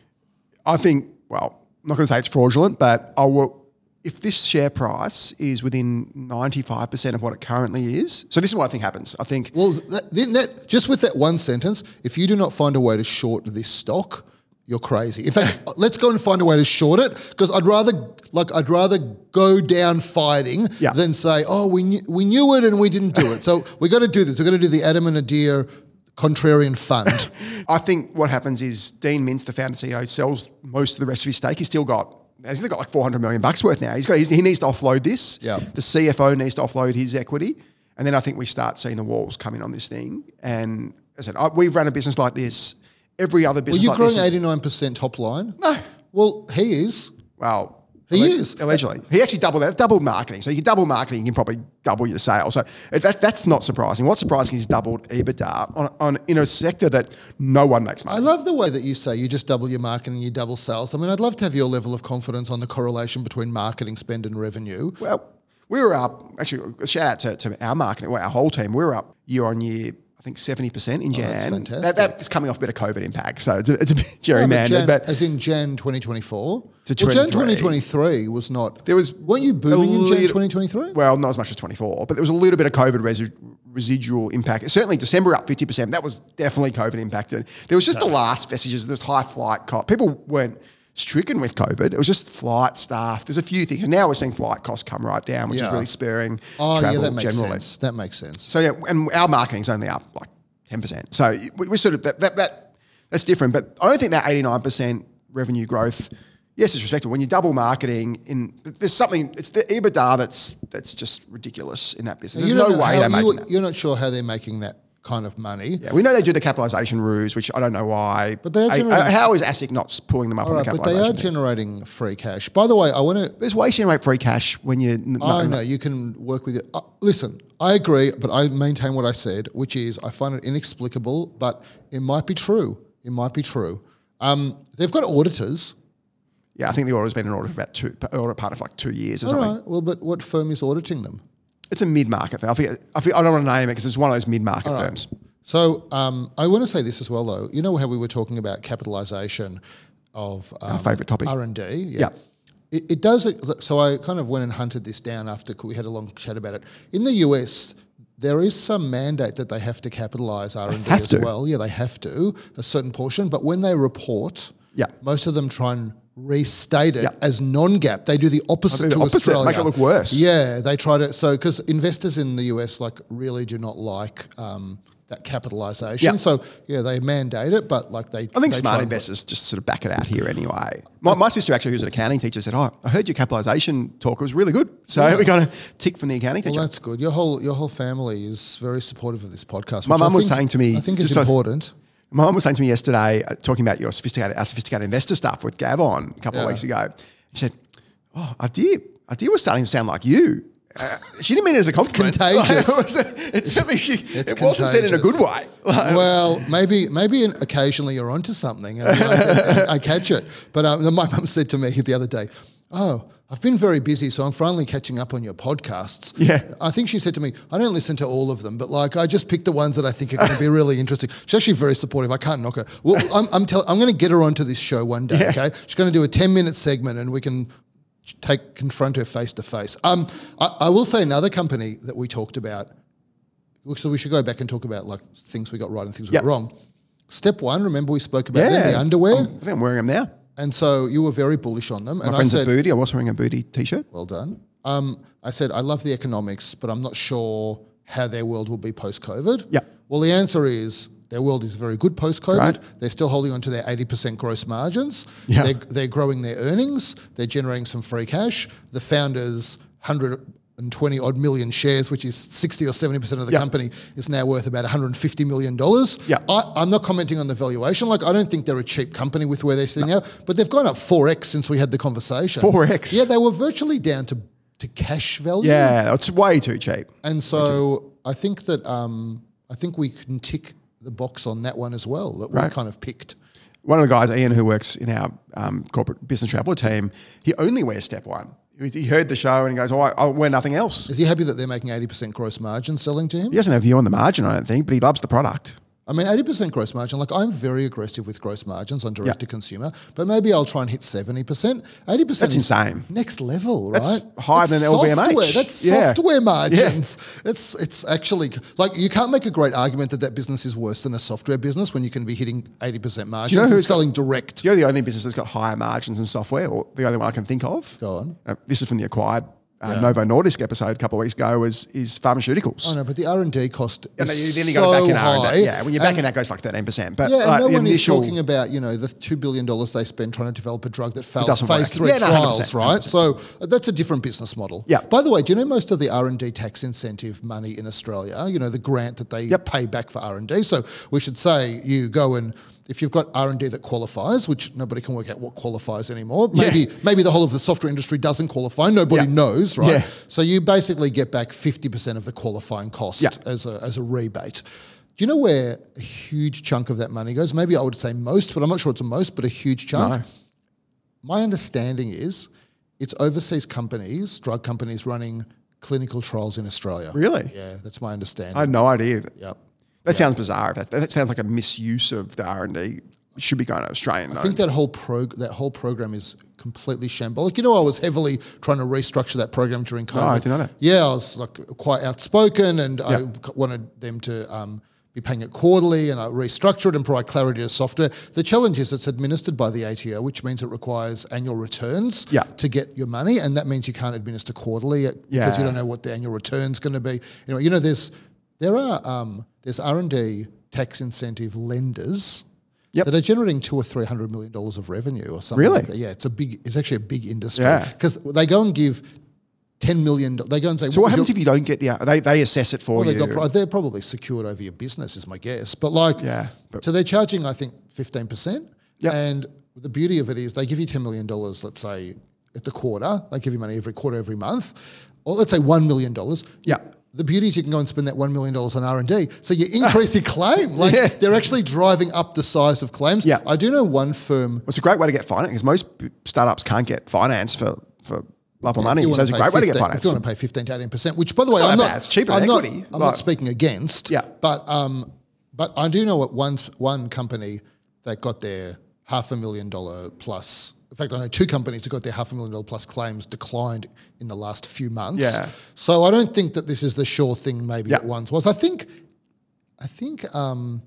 I think, well, I'm not going to say it's fraudulent, but I will. If this share price is within 95% of what it currently is, so this is what I think happens. I think Well, that, that, just with that one sentence, if you do not find a way to short this stock, you're crazy. In fact, let's go and find a way to short it because I'd rather like I'd rather go down fighting Yeah. than say, oh, we knew, we knew it and we didn't do it. So we got to do this. We got to do the Adam and Adir contrarian fund. I think what happens is Dean Mintz, the founder CEO, sells most of the rest of his stake. He's still got he's still got like 400 million bucks worth now. He's got he needs to offload this. Yeah. The CFO needs to offload his equity, and then I think we start seeing the walls come in on this thing. And as I said, I, we've run a business like this. Every other business. business you like growing eighty nine percent top line? No. Well, he is. Well, He alle- is. allegedly. He actually doubled that. Doubled marketing. So you can double marketing, you can probably double your sales. So that, that's not surprising. What's surprising is doubled EBITDA on, on in a sector that no one makes money. I love the way that you say you just double your marketing, you double sales. I mean, I'd love to have your level of confidence on the correlation between marketing spend and revenue. Well, we were up. Actually, shout out to, to our marketing, well, our whole team. We were up year on year. I think seventy percent in Jan. Oh, that's fantastic. That, that is coming off a bit of COVID impact, so it's a, it's a bit Yeah, but gerrymandered. Jan- but as in Jan 2024. To well, Jan 2023 was not. There was weren't you booming in Jan 2023? Well, not as much as 24, but there was a little bit of COVID resi- residual impact. Certainly December up 50%. That was definitely COVID impacted. There was just the last vestiges of this high flight cop. People weren't stricken with COVID. It was just flight staff. There's a few things. And now we're seeing flight costs come right down, which Yeah. is really spurring oh travel yeah, that makes generally. sense. That makes sense. So yeah, and our marketing's only up like 10%. So we, sort of, that, that, that, that's different. But I don't think that 89% revenue growth, yes, it's respectable. When you double marketing in, there's something, it's the EBITDA that's, that's just ridiculous in that business. There's You no way how- they're making that. You're not sure how they're making that kind of money. Yeah, we know they do the capitalisation ruse, which I don't know why. But they are generating- how is ASIC not pulling them up on the right, but they are thing? generating free cash. By the way, I want to. There's ways to generate free cash when you. n- I no- know you can work with it. Uh, listen, I agree, but I maintain what I said, which is I find it inexplicable, but it might be true. It might be true. Um, they've got auditors. Yeah, I think the order's been in order for about two, audit part of like two years or All something. right. Well, but what firm is auditing them? It's a mid-market thing. I, forget, I, forget, I don't want to name it because it's one of those mid-market firms. So um, I want to say this as well, though. You know how we were talking about capitalisation of um, favourite topic. R and D. Yeah. It, it does. So I kind of went and hunted this down after we had a long chat about it. In the US, there is some mandate that they have to capitalise R and D as to. well. Yeah, they have to a certain portion. But when they report, Yeah. most of them try and restate it Yeah. as non-GAAP. They do the opposite do the to opposite, Australia. make it look worse. Yeah, they try to. So because investors in the US like really do not like. Um, that capitalisation, Yeah. so yeah, they mandate it, but like they, I think they smart investors just sort of back it out here anyway. My, my sister actually, who's an accounting teacher, said, "Oh, I heard your capitalisation talk It was really good." So we got a tick from the accounting Well, that's good. Your whole your whole family is very supportive of this podcast. My mum was saying to me, I think it's important. My mum was saying to me yesterday, uh, talking about your sophisticated, our sophisticated investor stuff with Gab on a couple Yeah. of weeks ago. She said, "Oh, Adir, Adir was starting to sound like you." Uh, she didn't mean it as a compliment. contagious. it, was, it's certainly she, It's it wasn't said in a good way. Like, well, maybe maybe occasionally you're onto something, and, like, and I catch it. But um, my mum said to me the other day, "Oh, I've been very busy, so I'm finally catching up on your podcasts." Yeah. I think she said to me, "I don't listen to all of them, but like I just picked the ones that I think are going to be really interesting." She's actually very supportive. I can't knock her. Well, I'm I'm, tell- I'm going to get her onto this show one day. Yeah. Okay, she's going to do a 10 minute segment, and we can take confront her face to face. Um, I, I will say another company that we talked about. So we should go back and talk about like things we got right and things we Yep. got wrong. Step one, remember we spoke about yeah, them, the underwear, I'm- I think I'm wearing them now. And so you were very bullish on them. My and I friend's said, a booty. I was wearing a booty t-shirt. well done. Um, I said, I love the economics, but I'm not sure how their world will be post COVID. Yeah. Well, the answer is their world is very good post COVID. Right. They're still holding on to their 80% gross margins. Yeah. They're, they're growing their earnings. They're generating some free cash. The founders, 120 odd million shares, which is 60 or 70% of the Yeah. company, is now worth about 150 million dollars. Yeah. I'm not commenting on the valuation. Like, I don't think they're a cheap company with where they're sitting now, but they've gone up 4x since we had the conversation. 4x? Yeah, they were virtually down to, to cash value. Yeah, it's way too cheap. And so I think that um, I think we can tick the box on that one as well that we kind of picked. One of the guys, Ian, who works in our um, corporate business traveler team, he only wears step one. He he heard the show and he goes, "Oh, I, I wear nothing else." Is he happy that they're making 80% gross margin selling to him? He doesn't have a view on the margin, I don't think, but he loves the product. I mean, 80% gross margin, like I'm very aggressive with gross margins on direct to consumer, but maybe I'll try and hit 70%. 80% That's is insane. Next level, That's right? higher than LVMH. That's Yeah. software margins. It's it's actually like you can't make a great argument that that business is worse than a software business when you can be hitting 80% margins and who's got- selling direct. You're the only business that's got higher margins in software, or the only one I can think of. Go on. Uh, this is from the acquired uh, Novo Nordisk episode a couple of weeks ago. Was is pharmaceuticals? I know, but the R and D cost And is then you so got back in high. Yeah, when you're back in that goes like thirteen percent. But Yeah, like, no one initial, is talking about you know the two billion dollars they spend trying to develop a drug that fails phase work. three Yeah, no, 100%, trials, right? So uh, that's a different business model. Yeah. By the way, do you know most of the R and D tax incentive money in Australia? You know the grant that they Yep. pay back for R and D. So we should say you go and. If you've got R and D that qualifies, which nobody can work out what qualifies anymore, maybe maybe the whole of the software industry doesn't qualify. Nobody Yeah. knows, right? Yeah. So you basically get back fifty percent of the qualifying cost Yeah. as a as a rebate. Do you know where a huge chunk of that money goes? Maybe I would say most, but I'm not sure it's a most, but a huge chunk. No. My understanding is it's overseas companies, drug companies running clinical trials in Australia. Really? Yeah, that's my understanding. I had no idea. yep. That sounds bizarre. That, that sounds like a misuse of the R and D. Should be going to Australian. I think that whole prog- that whole program is completely shambolic. You know, I was heavily trying to restructure that program during COVID. I didn't know that. Yeah, I was like quite outspoken, and I Yeah. wanted them to um, be paying it quarterly, and I restructured it and provide clarity to software. The challenge is it's administered by the ATO, which means it requires annual returns Yeah. to get your money, and that means you can't administer quarterly uh, because Yeah. you don't know what the annual return's going to be. You know, you know, there's there are um, there's R and D tax incentive lenders Yep. that are generating two or three hundred million dollars of revenue or something. Really? Like that. Yeah, it's a big. It's actually a big industry Yeah. because they go and give ten million. They go and say, So what happens if you don't get the? They they assess it for well, you. got, they're probably secured over your business, is my guess. But like, Yeah, but- so they're charging, I think, fifteen percent. Yep. And the beauty of it is, they give you ten million dollars. Let's say at the quarter, they give you money every quarter, every month, or let's say one million dollars. Yeah. The beauty is you can go and spend that one million dollars on R and D, so you increase your claim. Like Yeah. they're actually driving up the size of claims. Yeah. I do know one firm. it's a great way to get finance because most startups can't get finance for for love or money. If So it's a great way to get 15 finance. If you want to pay 15 to 18 percent, which by the way, not I'm not. It's cheaper I'm not, equity. I'm Like- not speaking against. Yeah. But um, but I do know what once one company that got their half a million dollar plus. In fact, I know two companies that got their half a million dollar plus claims declined in the last few months. Yeah. So I don't think that this is the sure thing. Maybe Yeah. it once was. I think. I think um,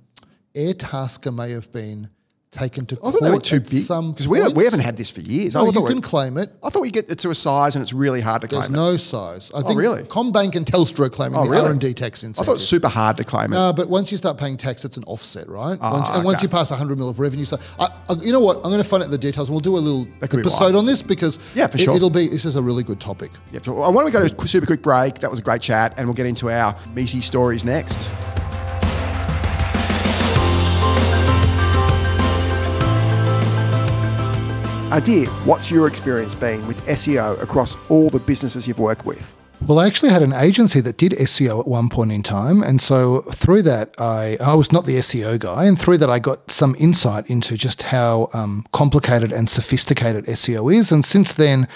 Airtasker may have been taken to I court thought they were too big some because we, we haven't had this for years. No, you can claim it. I thought we get it to a size and it's really hard to claim. There's it. no size. I oh, think really? CommBank and Telstra are claiming Oh, the really? R and D tax incentive. I thought it was super hard to claim it. no, but once you start paying tax, it's an offset, right? Ah, once, and once you pass 100 mil of revenue, so I, I, you know what? I'm going to find out the details, and we'll do a little That could be episode on this because Yeah, for it, sure. it'll be. This is a really good topic. Yep. So I want to go to a super quick break. That was a great chat, and we'll get into our meaty stories next. Adir, what's your experience been with SEO across all the businesses you've worked with? Well, I actually had an agency that did SEO at one point in time, and so through that, I I was not the SEO guy, and through that, I got some insight into just how um, complicated and sophisticated SEO is. And since then,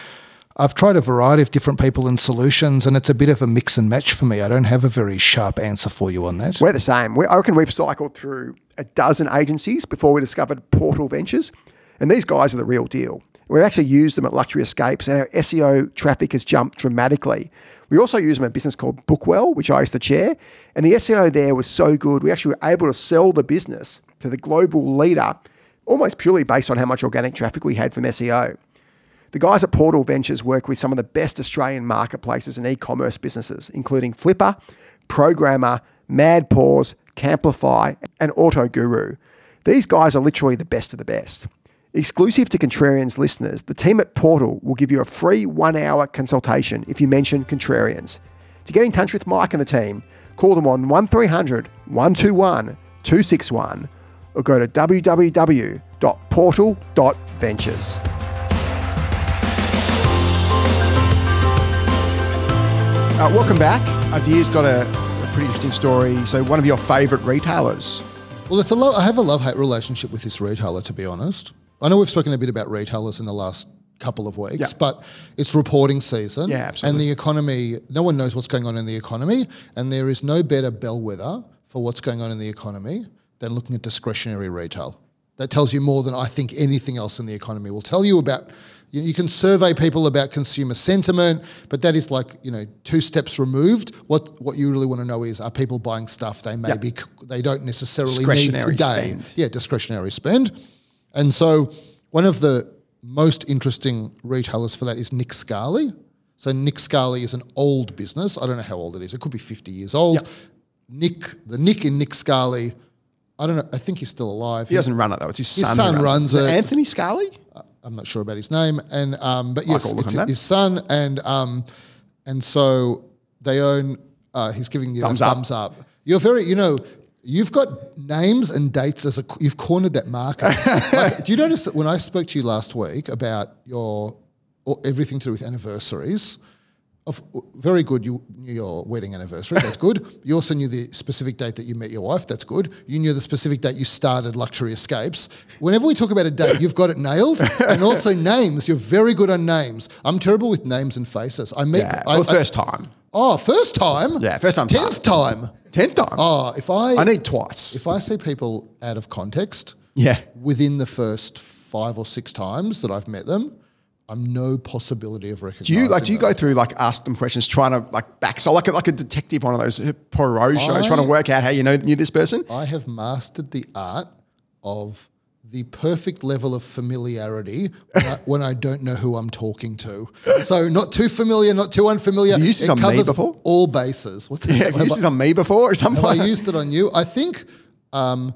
I've tried a variety of different people and solutions, and it's a bit of a mix and match for me. I don't have a very sharp answer for you on that. We're the same. We, I reckon we've cycled through a dozen agencies before we discovered Portal Ventures, and these guys are the real deal. We've actually used them at Luxury Escapes, and our SEO traffic has jumped dramatically. We also use them at a business called Bookwell, which I used to chair, and the SEO there was so good, we actually were able to sell the business to the global leader almost purely based on how much organic traffic we had from SEO. The guys at Portal Ventures work with some of the best Australian marketplaces and e-commerce businesses, including Flippa, Programmer, MadPaws, Camplify, and Auto Guru. These guys are literally the best of the best. Exclusive to Contrarians listeners, the team at Portal will give you a free one-hour consultation if you mention Contrarians. To get in touch with Mike and the team, call them on 1300 121 261 or go to www.portal.ventures. Uh, welcome back. Adir's got a, a pretty interesting story. So, one of your favourite retailers. Well, it's a lo- I have a love hate relationship with this retailer, to be honest. I know we've spoken a bit about retailers in the last couple of weeks, Yeah. but it's reporting season. Yeah, absolutely. And the economy, no one knows what's going on in the economy, and there is no better bellwether for what's going on in the economy than looking at discretionary retail. That tells you more than I think anything else in the economy will tell you about. You, you can survey people about consumer sentiment, but that is like you know two steps removed. What what you really want to know is are people buying stuff they maybe c- they don't necessarily need Discretionary today? spend. Yeah, discretionary spend. And so one of the most interesting retailers for that is Nick Scali. So Nick Scali is an old business. I don't know how old it is. It could be 50 years old. Yep. Nick, the Nick in Nick Scali, I don't know. I think he's still alive. He doesn't run it though; it's his, His son. son who runs it. Anthony Scali. I'm not sure about his name, and um, but yes, it's his son, and um, and so they own. Uh, he's giving you Thumbs the up. thumbs up. You're very, you know, you've got names and dates as a. You've cornered that market. Like, do you notice that when I spoke to you last week about your everything to do with anniversaries? Of, very good. You knew your wedding anniversary. That's good. You also knew the specific date that you met your wife. That's good. You knew the specific date you started Luxury Escapes. Whenever we talk about a date, you've got it nailed. And also names. You're very good on names. I'm terrible with names and faces. I met. Yeah, I, well, I- first time, oh, first time. Yeah, first time. Tenth time. Tenth time. Oh, if I I need twice. if I see people out of context, Yeah. within the first five or six times that I've met them, I'm no possibility of recognizing. Do you like? Do you them. go through like ask them questions, trying to like back so like a, like a detective, one of those uh, Poirot shows, I- trying to work out how you know knew this person? I have mastered the art of the perfect level of familiarity when I, when I don't know who I'm talking to. So not too familiar, not too unfamiliar. You used this it on me covers before? all bases. What's? Yeah, have you used this on me before or something? Have I used it on you? I think um,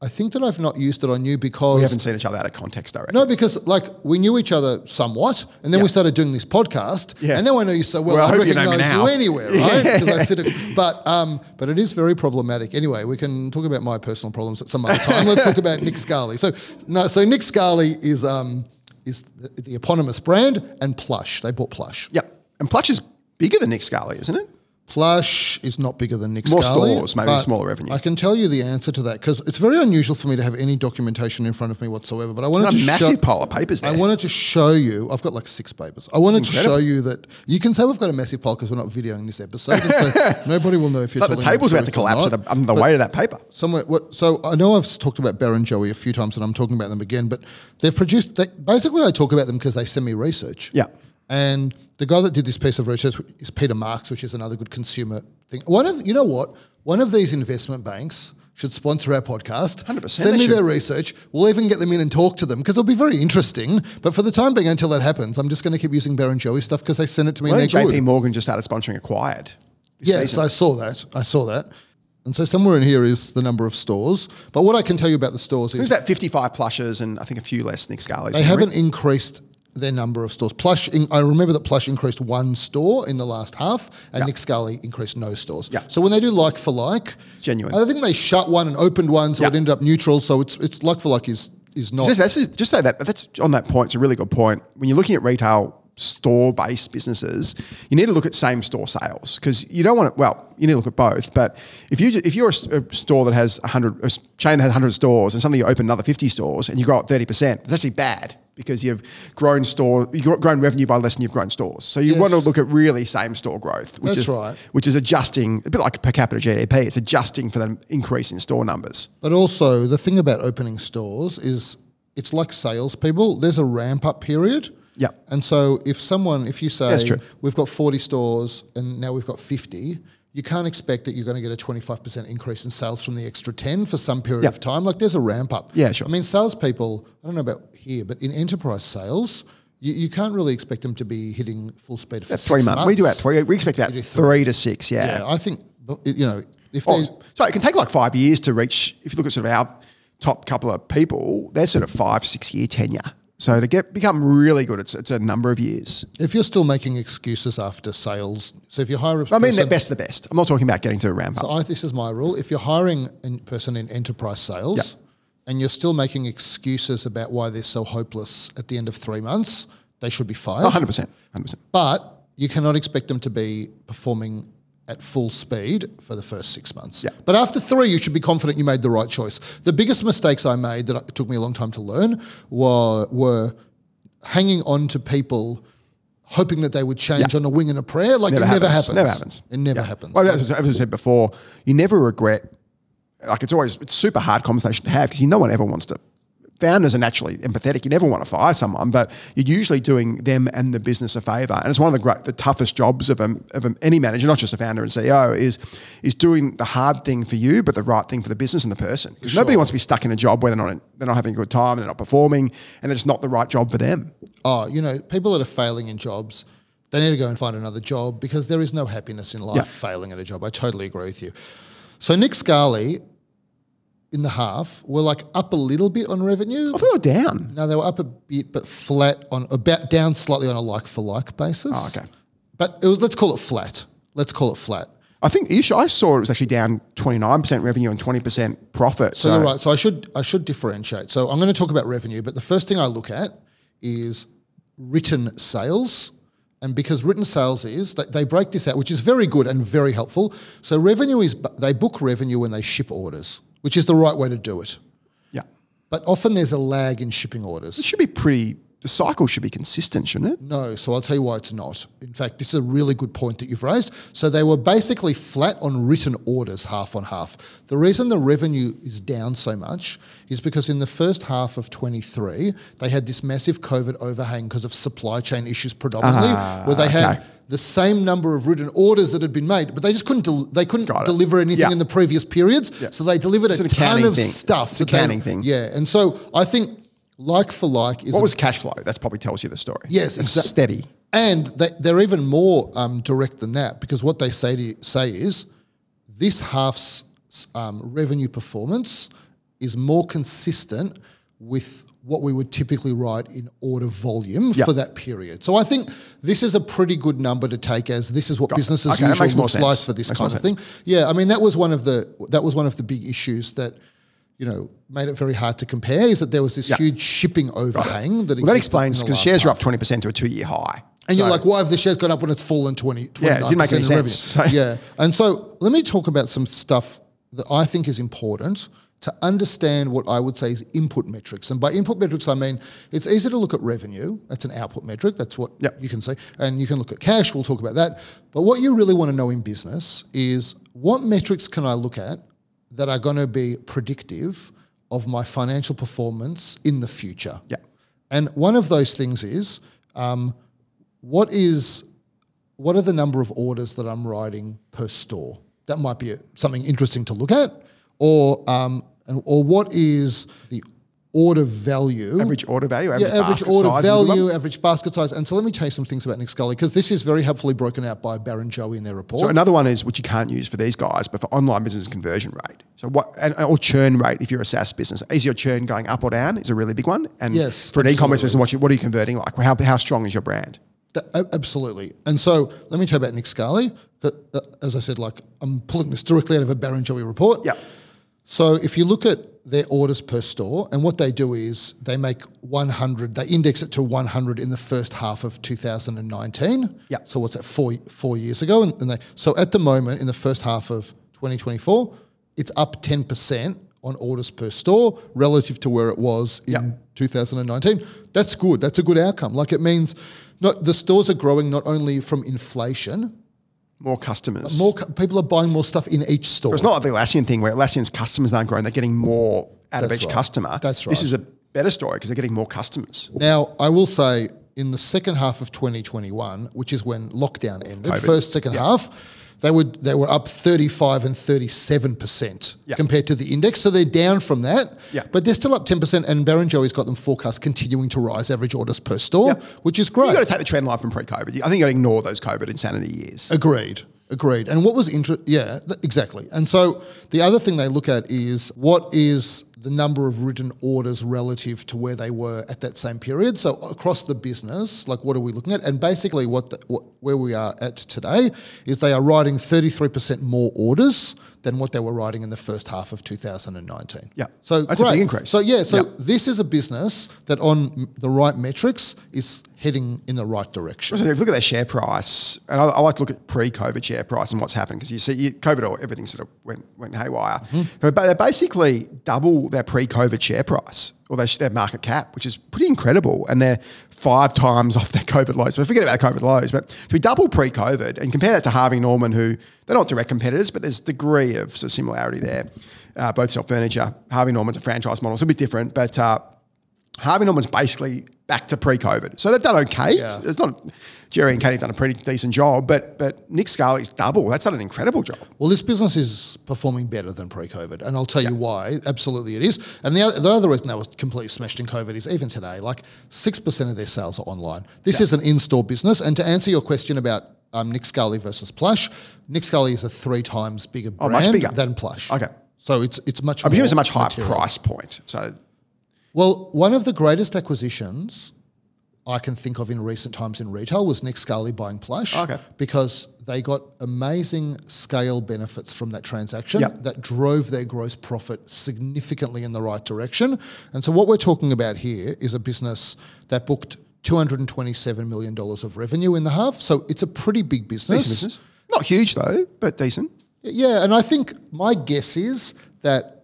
I think that I've not used it on you because We haven't seen each other out of context directly. no, because like we knew each other somewhat, and then we started doing this podcast, Yeah. and now I know you so well. Well, I I hope you know recognise you, anywhere, right? 'Cause I sit at- but um, but it is very problematic. Anyway, we can talk about my personal problems at some other time. Let's talk about Nick Scali. So no, so Nick Scali is um is the, the eponymous brand and Plush. They bought Plush. Yep. And Plush is bigger than Nick Scali, isn't it? Plush is not bigger than Nick More Scali, stores, maybe smaller revenue. I can tell you the answer to that because it's very unusual for me to have any documentation in front of me whatsoever. But I wanted a to massive show, pile of papers there. I wanted to show you. I've got like six papers. I wanted to show you that you can say we've got a massive pile because we're not videoing this episode, so nobody will know if you're. Like the table's about to collapse under the, the weight of that paper. Somewhere, what, so I know I've talked about Barrenjoey a few times, and I'm talking about them again. But they've produced. They, basically, I talk about them because they send me research. Yeah. And the guy that did this piece of research is Peter Marks, which is another good consumer thing. One of you know what? One of these investment banks should sponsor our podcast. 100% Send me their research. We'll even get them in and talk to them because it'll be very interesting. But for the time being, until that happens, I'm just going to keep using Barrenjoey stuff because they send it to me Well, JP good. Morgan just started sponsoring Acquired. Yes, season. I saw that. I saw that. And so somewhere in here is the number of stores. But what I can tell you about the stores is. There's about 55 plushes and I think a few less Nick Scali's. they haven't increased their number of stores. Plush, in, I remember that Plush increased one store in the last half, and Yeah. Nick Scali increased no stores. Yeah. So when they do like for like, Genuine. I think they shut one and opened one, so Yeah. it ended up neutral. So it's it's like for like is is not. Just, that's, just say that. That's on that point. It's a really good point. When you're looking at retail store-based businesses, you need to look at same-store sales because you don't want to. Well, you need to look at both. But if you if you're a store that has hundred, chain that has hundred stores, and suddenly you open another fifty stores and you grow up thirty percent, that's actually bad because you've grown store, you've grown revenue by less than you've grown stores. So you Yes. want to look at really same-store growth, which That's is right. which is adjusting a bit like per capita GDP. It's adjusting for the increase in store numbers. But also, the thing about opening stores is it's like salespeople. There's a ramp up period. Yeah. And so, if someone, if you say we've got 40 stores and now we've got 50, you can't expect that you're going to get a 25% increase in sales from the extra 10 for some period Yeah. of time. Like there's a ramp up. Yeah, sure. I mean, salespeople, I don't know about here, but in enterprise sales, you, you can't really expect them to be hitting full speed for three months. We do about three. We expect about do three to six. Yeah, I think, you know, if Oh, so it can take like five years to reach. If you look at sort of our top couple of people, they're sort of five, six year tenure. So to get become really good, it's it's a number of years. If you're still making excuses after sales, so if you hire a I mean, the best of the best. I'm not talking about getting to a ramp up. So I, this is my rule. If you're hiring a person in enterprise sales Yep. and you're still making excuses about why they're so hopeless at the end of three months, they should be fired. 100 percent, 100 percent. But you cannot expect them to be performing at full speed for the first six months. Yeah. But after three, you should be confident you made the right choice. The biggest mistakes I made that it took me a long time to learn were, were hanging on to people hoping that they would change Yeah. on a wing and a prayer. Like it never happens. Never happens. It never Yeah. happens. Well, as, as I said before, you never regret. Like it's always it's super hard conversation to have because you no one ever wants to. Founders are naturally empathetic. You never want to fire someone, but you're usually doing them and the business a favor. And it's one of the great, the toughest jobs of, a, of a, any manager, not just a founder and CEO, is is doing the hard thing for you, but the right thing for the business and the person. Because nobody wants to be stuck in a job where they're not they're not having a good time, they're not performing, and it's not the right job for them. oh, you know, people that are failing in jobs, they need to go and find another job because there is no happiness in life Yeah. failing at a job. I totally agree with you. So Nick Scali in the half were like up a little bit on revenue. I thought they were down. No, they were up a bit, but flat on about down slightly on a like for like basis. Oh, okay. But it was let's call it flat. Let's call it flat. I think should- I saw it was actually down 29% revenue and 20% profit. So you're right. So I should I should differentiate. So I'm going to talk about revenue, but the first thing I look at is written sales. And because written sales is, they, they break this out, which is very good and very helpful. So revenue is, they book revenue when they ship orders, which is the right way to do it. Yeah. But often there's a lag in shipping orders. It should be pretty, the cycle should be consistent, shouldn't it? No, so I'll tell you why it's not. In fact, this is a really good point that you've raised. So they were basically flat on written orders, half on half. The reason the revenue is down so much is because in the first half of 23, they had this massive COVID overhang because of supply chain issues predominantly, ah, where they had okay. The same number of written orders that had been made, but they just couldn't del- they couldn't deliver anything Yeah. in the previous periods. So they delivered It's a ton of thing. stuff. It's that they- thing. Yeah, and so I think like for like is What a was cash flow? That's probably tells you the story. Yes, it's steady. and they, they're even more um, direct than that because what they say to, say is this half's um, revenue performance is more consistent with what we would typically write in order volume Yeah. for that period. So I think this is a pretty good number to take as this is what business as Okay, usual looks like for this Makes kind of thing. Yeah, I mean that was one of the that was one of the big issues that you know made it very hard to compare is that there was this Yeah. huge shipping overhang that Well, that explains because shares are up twenty percent to a two-year high. And you're like, why have the shares gone up when it's fallen 20, 29% Yeah, it didn't make any sense. So- Yeah. And so let me talk about some stuff that I think is important to understand what I would say is input metrics. And by input metrics, I mean it's easy to look at revenue. That's an output metric. That's what Yep. you can see. And you can look at cash. We'll talk about that. But what you really want to know in business is what metrics can I look at that are going to be predictive of my financial performance in the future? Yeah. And one of those things is um, what is what are the number of orders that I'm writing per store? That might be a, something interesting to look at, or um, or what is the order value? average order value, average, yeah, average basket order size is a good one. value, average basket size. And so let me tell you some things about Nick Scali because this is very helpfully broken out by Barrenjoey in their report. So another one is which you can't use for these guys, but for online business conversion rate. So what and, or churn rate if you're a SaaS business. Is your churn going up or down? Is a really big one. And Yes, for an e-commerce business, what, you, what are you converting like? How, how strong is your brand? Absolutely. And so let me tell you about Nick Scali. Uh, As I said, like I'm pulling this directly out of a Barrenjoey report. Yeah. So if you look at their orders per store, and what they do is they make 100, they index it to 100 in the first half of 2019. Yeah. So what's that, four, four years ago? And, and they, so at the moment, in the first half of 2024, it's up 10% on orders per store relative to where it was in Yeah. 2019. That's good. That's a good outcome. Like it means not, the stores are growing not only from inflation, More customers. more cu- people are buying more stuff in each store. It's not like the Atlassian thing where Atlassian's customers aren't growing; they're getting more out of each right. customer. That's right. This is a better story because they're getting more customers. Now, I will say in the second half of 2021, which is when lockdown ended, COVID, first, second yeah. half, they would they were up 35 and 37% Yeah. compared to the index. So they're down from that. Yeah. But they're still up 10%. And Barrenjoey's got them forecast continuing to rise average orders per store, Yeah. which is great. You got to take the trend line from pre-COVID. I think you got to ignore those COVID insanity years. Agreed. Agreed. And what was interesting? Yeah, th- exactly. And so the other thing they look at is what is the number of written orders relative to where they were at that same period. So across the business, like what are we looking at? And basically, what, the, what where we are at today is they are writing thirty three percent more orders than what they were writing in the first half of 2019. Yeah. So That's a great. big increase. So yeah. So Yeah. this is a business that on the right metrics is heading in the right direction. So if you look at their share price, and I, I like to look at pre-COVID share price and what's happened because you see you, COVID or everything sort of went went haywire. Mm-hmm. But they basically double their pre-COVID share price or their, their market cap, which is pretty incredible, and they're five times off their COVID lows. So forget about COVID lows, but to be double pre-COVID and compare that to Harvey Norman, who they're not direct competitors, but there's degree of similarity there. Uh, both sell furniture. Harvey Norman's a franchise model, it's a bit different, but. Uh, Harvey Norman's basically back to pre-COVID, so they've done okay. Yeah. It's not Gerry and Katie have done a pretty decent job, but but Nick Scali's double. That's done an incredible job. Well, this business is performing better than pre-COVID, and I'll tell you why. Absolutely, it is. And the other, the other reason they was completely smashed in COVID is even today, like six percent of their sales are online. This is an in-store business. And to answer your question about um, Nick Scali versus Plush, Nick Scali is a three times bigger Oh, brand much bigger. than Plush. Okay. so it's it's much. I presume more it's a much higher material. price point. So Well, one of the greatest acquisitions I can think of in recent times in retail was Nick Scali buying Plush. Okay. Because they got amazing scale benefits from that transaction Yep. that drove their gross profit significantly in the right direction. And so what we're talking about here is a business that booked $227 million of revenue in the half. So it's a pretty big business. business, not huge though, but decent. Yeah, and I think my guess is that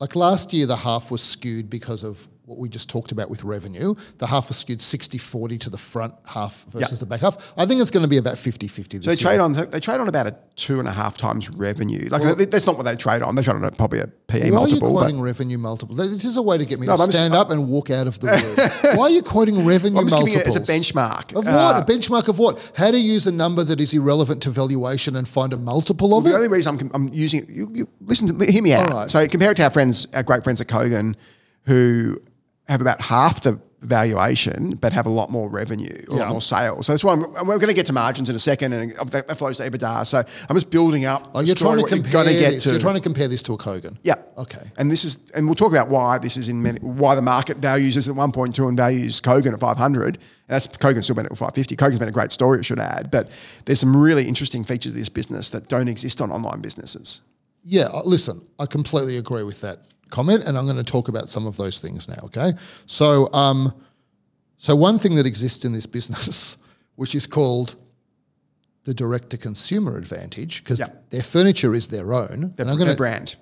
like last year the half was skewed because of what we just talked about with revenue. The half was skewed 60-40 to the front half versus Yeah. the back half. I think it's going to be about 50-50 this So they year. trade on they trade on about a two and a half times revenue. Like that's not what they trade on. They trade on a, probably a PE Why are you multiple. but- quoting revenue multiple? This is a way to get me No, to I'm just- stand up and walk out of the room. Why are you quoting revenue just multiples? it as a benchmark. Of Uh, what? a benchmark of what? How to use a number that is irrelevant to valuation and find a multiple of The it? The only reason I'm, I'm using it, you, you listen to hear me out. Right. So compare it to our friends, our great friends at Kogan, who have about half the valuation, but have a lot more revenue, or a Yeah. lot more sales. So that's why I'm, we're going to get to margins in a second, and that, flows to EBITDA. So I'm just building up. Oh, you're trying to you're compare get this. to. You're trying to compare this to a Kogan. Yeah. Okay. And this is, and we'll talk about why this is in many, why the market values is at 1.2 and values Kogan at 500. And that's Kogan's still been at 550. Kogan's been a great story, I should add. But there's some really interesting features of this business that don't exist on online businesses. Yeah, uh, listen, I completely agree with that comment, and I'm going to talk about some of those things now. Okay, so um, so one thing that exists in this business, which is called the direct to consumer advantage, because Yeah. their furniture is their own, Their, and I'm to brand.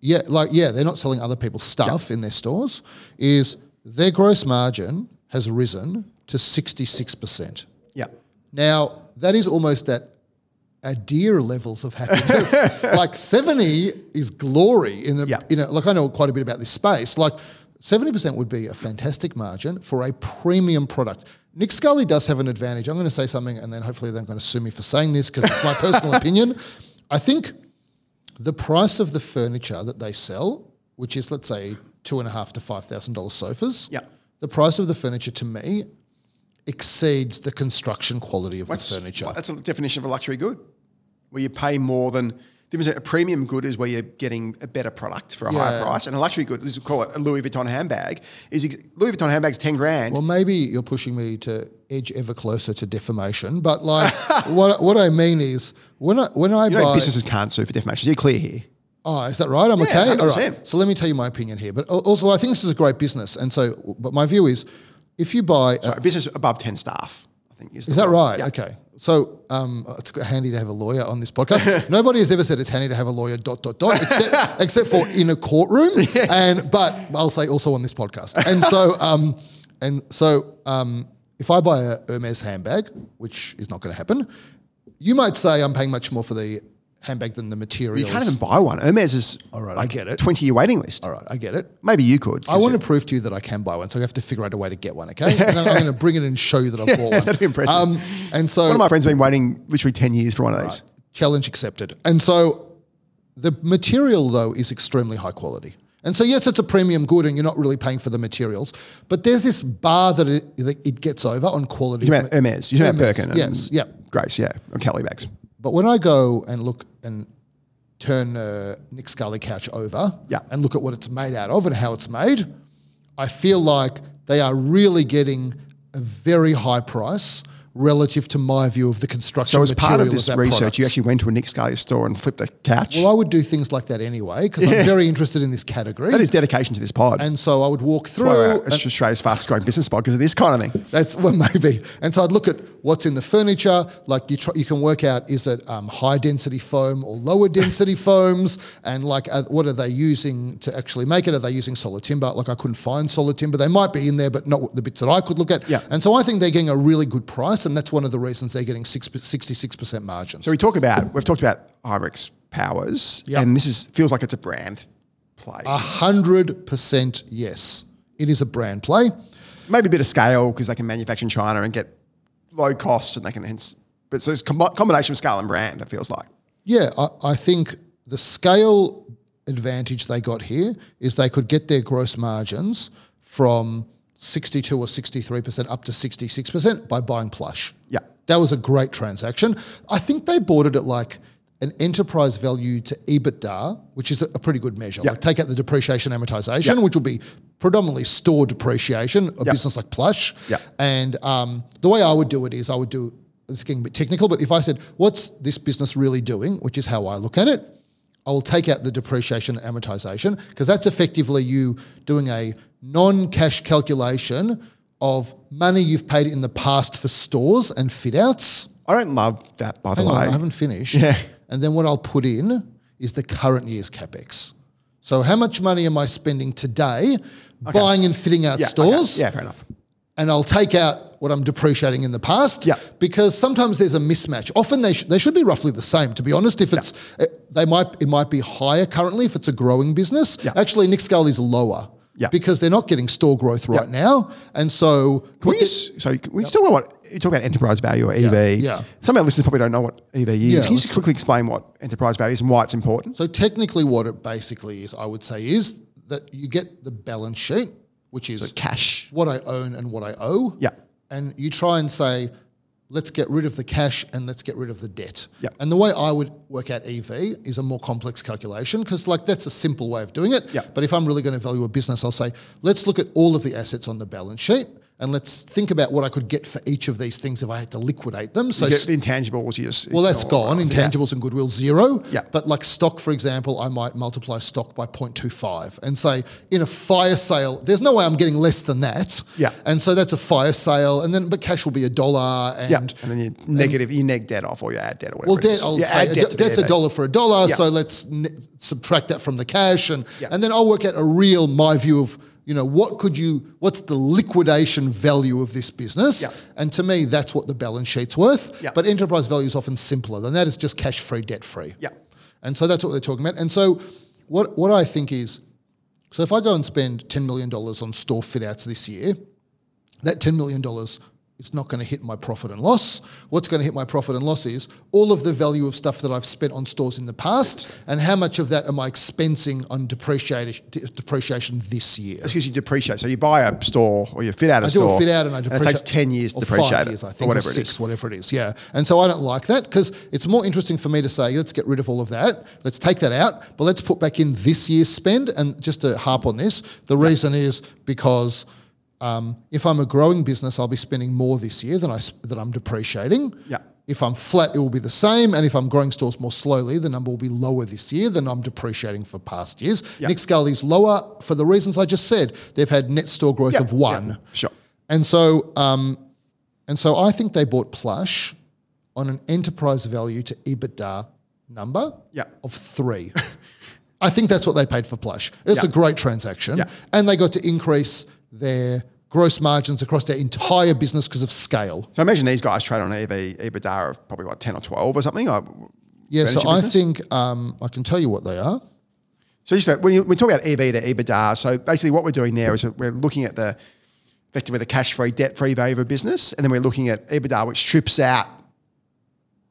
yeah, like yeah, they're not selling other people's stuff in their stores. Is their gross margin has risen to sixty six percent. Yeah. Now, that is almost at Adir levels of happiness. like 70 is glory in the, Yeah. you know, like I know quite a bit about this space. Like 70% would be a fantastic margin for a premium product. Nick Scali does have an advantage. I'm going to say something and then hopefully they're going to sue me for saying this because it's my personal opinion. I think the price of the furniture that they sell, which is let's say two and a half to five thousand dollars sofas, Yeah. the price of the furniture to me exceeds the construction quality of That's, the furniture. that's a definition of a luxury good, where you pay more than. difference- A premium good is where you're getting a better product for a higher price, and a luxury good, this is call it a Louis Vuitton handbag, is ex- Louis Vuitton handbag's ten grand. Well, maybe you're pushing me to edge ever closer to defamation, but like what what I mean is when I when I you buy know, businesses can't sue for defamation. You're clear here. Oh, is that right? I'm Yeah, okay. All 100%. right. So let me tell you my opinion here. But also, I think this is a great business, and so but my view is if you buy a, business above ten staff, I think is. Is that right? Yeah. Okay. So um, it's handy to have a lawyer on this podcast. Nobody has ever said it's handy to have a lawyer. Dot dot dot. Except, except for in a courtroom, and but I'll say also on this podcast. And so um, and so um, if I buy a Hermes handbag, which is not going to happen, you might say I'm paying much more for the handbag than the materials. You can't even buy one. Hermes is All right, I get it. Twenty year waiting list. All right, I get it. Maybe you could. I want to prove to you that I can buy one, so I have to figure out a way to get one. Okay, and then I'm going to bring it and show you that I've bought one. that'd be impressive. Um, and so One of my friends has been waiting literally ten years for one of these. challenge accepted. And so the material though is extremely high quality. And so yes, it's a premium good, and you're not really paying for the materials, but there's this bar that it, that it gets over on quality. You meant Hermes. You meant Birkin. Yes, yeah. Grace. Yeah. And Kelly bags. But when I go and look and turn uh, Nick Scali couch over Yeah. and look at what it's made out of and how it's made, I feel like they are really getting a very high price relative to my view of the construction So as part of this that research, product. you actually went to a Nick Scali store and flipped a couch. Well, I would do things like that anyway because I'm very interested in this category. that is dedication to this pod. and so I would walk through. Well, it's Australia's fastest growing business pod because of this kind of thing. that's well, maybe. And so I'd look at what's in the furniture. Like you, try, you can work out is it um, high density foam or lower density foams, and like uh, what are they using to actually make it? Are they using solid timber? Like I couldn't find solid timber. They might be in there, but not the bits that I could look at. Yeah. And so I think they're getting a really good price, and that's one of the reasons they're getting six, 66% margins. So we talk about we've talked about Irex powers, Yeah. and this is feels like it's a brand play. A hundred percent yes. It is a brand play. Maybe a bit of scale because they can manufacture in China and get low costs, and they can hence. But so it's a com- combination of scale and brand. It feels like. Yeah, I, I think the scale advantage they got here is they could get their gross margins from 62 or 63% up to 66% by buying plush. Yeah. That was a great transaction. I think they bought it at like an enterprise value to EBITDA, which is a pretty good measure. Yeah. Like take out the depreciation amortization, Yeah. which will be predominantly store depreciation, a Yeah. business like Plush. Yeah. And um, the way I would do it is I would do, it's getting a bit technical, but if I said, what's this business really doing, which is how I look at it, I will take out the depreciation and amortization because that's effectively you doing a non cash calculation of money you've paid in the past for stores and fit outs. I don't love that, by the Hang way. on, I haven't finished. Yeah. And then what I'll put in is the current year's capex. So how much money am I spending today buying and fitting out yeah, okay. stores? Yeah, fair enough. And I'll take out what I'm depreciating in the past. Yeah. Because sometimes there's a mismatch. Often they, sh- they should be roughly the same. To be honest, if it's eh, they might it might be higher currently if it's a growing business. Yeah. Actually, Nick Scali is lower. Yeah. Because they're not getting store growth right now, and so Can we what the- just, so we talk about what you talk about enterprise value or EV. yeah. Some of our listeners probably don't know what EV is. Yeah, Can you just quickly explain what enterprise value is and why it's important? So technically, what it basically is, I would say, is that you get the balance sheet which is Cash. what I own and what I owe. Yeah. And you try and say, let's get rid of the cash and let's get rid of the debt. Yeah. And the way I would work out EV is a more complex calculation because, like, that's a simple way of doing it. Yeah. But if I'm really going to value a business, I'll say, let's look at all of the assets on the balance sheet and let's think about what I could get for each of these things if I had to liquidate them. So You get the intangibles. You just well, that's gone. Intangibles and goodwill zero. Yeah. But like stock, for example, I might multiply stock by 0.25 and say in a fire sale, there's no way I'm getting less than that. Yeah. And so that's a fire sale, and then but cash will be a dollar and. Yeah. And then you negative, you neg debt off or you add debt or whatever. Well, debt. I'll say a debt to that's a dollar for a dollar. Yeah. So let's n- subtract that from the cash, and Yeah. and then I'll work out a real my view of you know what could you what's the liquidation value of this business, Yeah. and to me that's what the balance sheet's worth. Yeah. But enterprise value is often simpler than that. It's just cash free, debt free. Yeah. And so that's what they're talking about. And so what what I think is, so if I go and spend ten million dollars on store fit outs this year, that $10 million is not going to hit my profit and loss. What's going to hit my profit and loss is all of the value of stuff that I've spent on stores in the past and how much of that am I expensing on depreciation, depreciation this year. It's because you depreciate. So you buy a store or you fit out a I store. I do a fit out and I depreciate it takes 10 years to or depreciate five it. years, I think, or whatever or six, it is. whatever it is. Yeah, and so I don't like that because it's more interesting for me to say, let's get rid of all of that. Let's take that out, but let's put back in this year's spend. And just to harp on this, the reason is because. Um, if I'm a growing business, I'll be spending more this year than I than I'm depreciating. Yeah. If I'm flat, it will be the same, and if I'm growing stores more slowly, the number will be lower this year than I'm depreciating for past years. Yeah. Nick Scali's lower for the reasons I just said. They've had net store growth Yeah, of one. yeah, sure. And so, um, and so I think they bought Plush on an enterprise value to EBITDA number of three. I think that's what they paid for Plush. It's a great transaction, and they got to increase their gross margins across their entire business because of scale. So imagine these guys trade on EV, EBITDA of probably what, 10 or 12 or something. Yeah, so furniture I think um, I can tell you what they are. So just that, when you, we talk about EV to EBITDA, so basically what we're doing there is we're looking at the effectively the cash-free, debt-free value of a business, and then we're looking at EBITDA, which strips out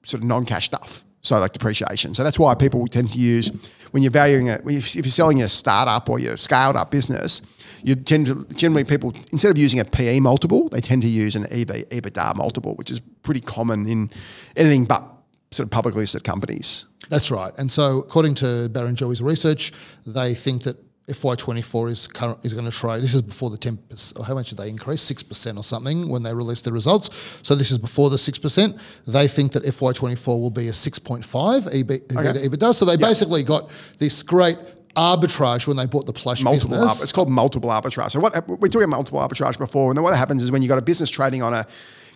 sort of non-cash stuff, so like depreciation. So that's why people tend to use when you're valuing it. If you're selling a startup or your scaled-up business, you tend to generally people instead of using a PE multiple, they tend to use an EV EBITDA multiple, which is pretty common in anything but sort of publicly listed companies. That's right. And so, according to Barrenjoey's research, they think that FY24 is current is going to trade. This is before the 10%, or how much did they increase? 6% or something when they released the results. So, this is before the 6%. They think that FY24 will be a 6.5 EB, Okay. EBITDA. So, they basically got this great arbitrage when they bought the plush multiple business. it's called multiple arbitrage. So what we talked about multiple arbitrage before, and then what happens is when you got a business trading on a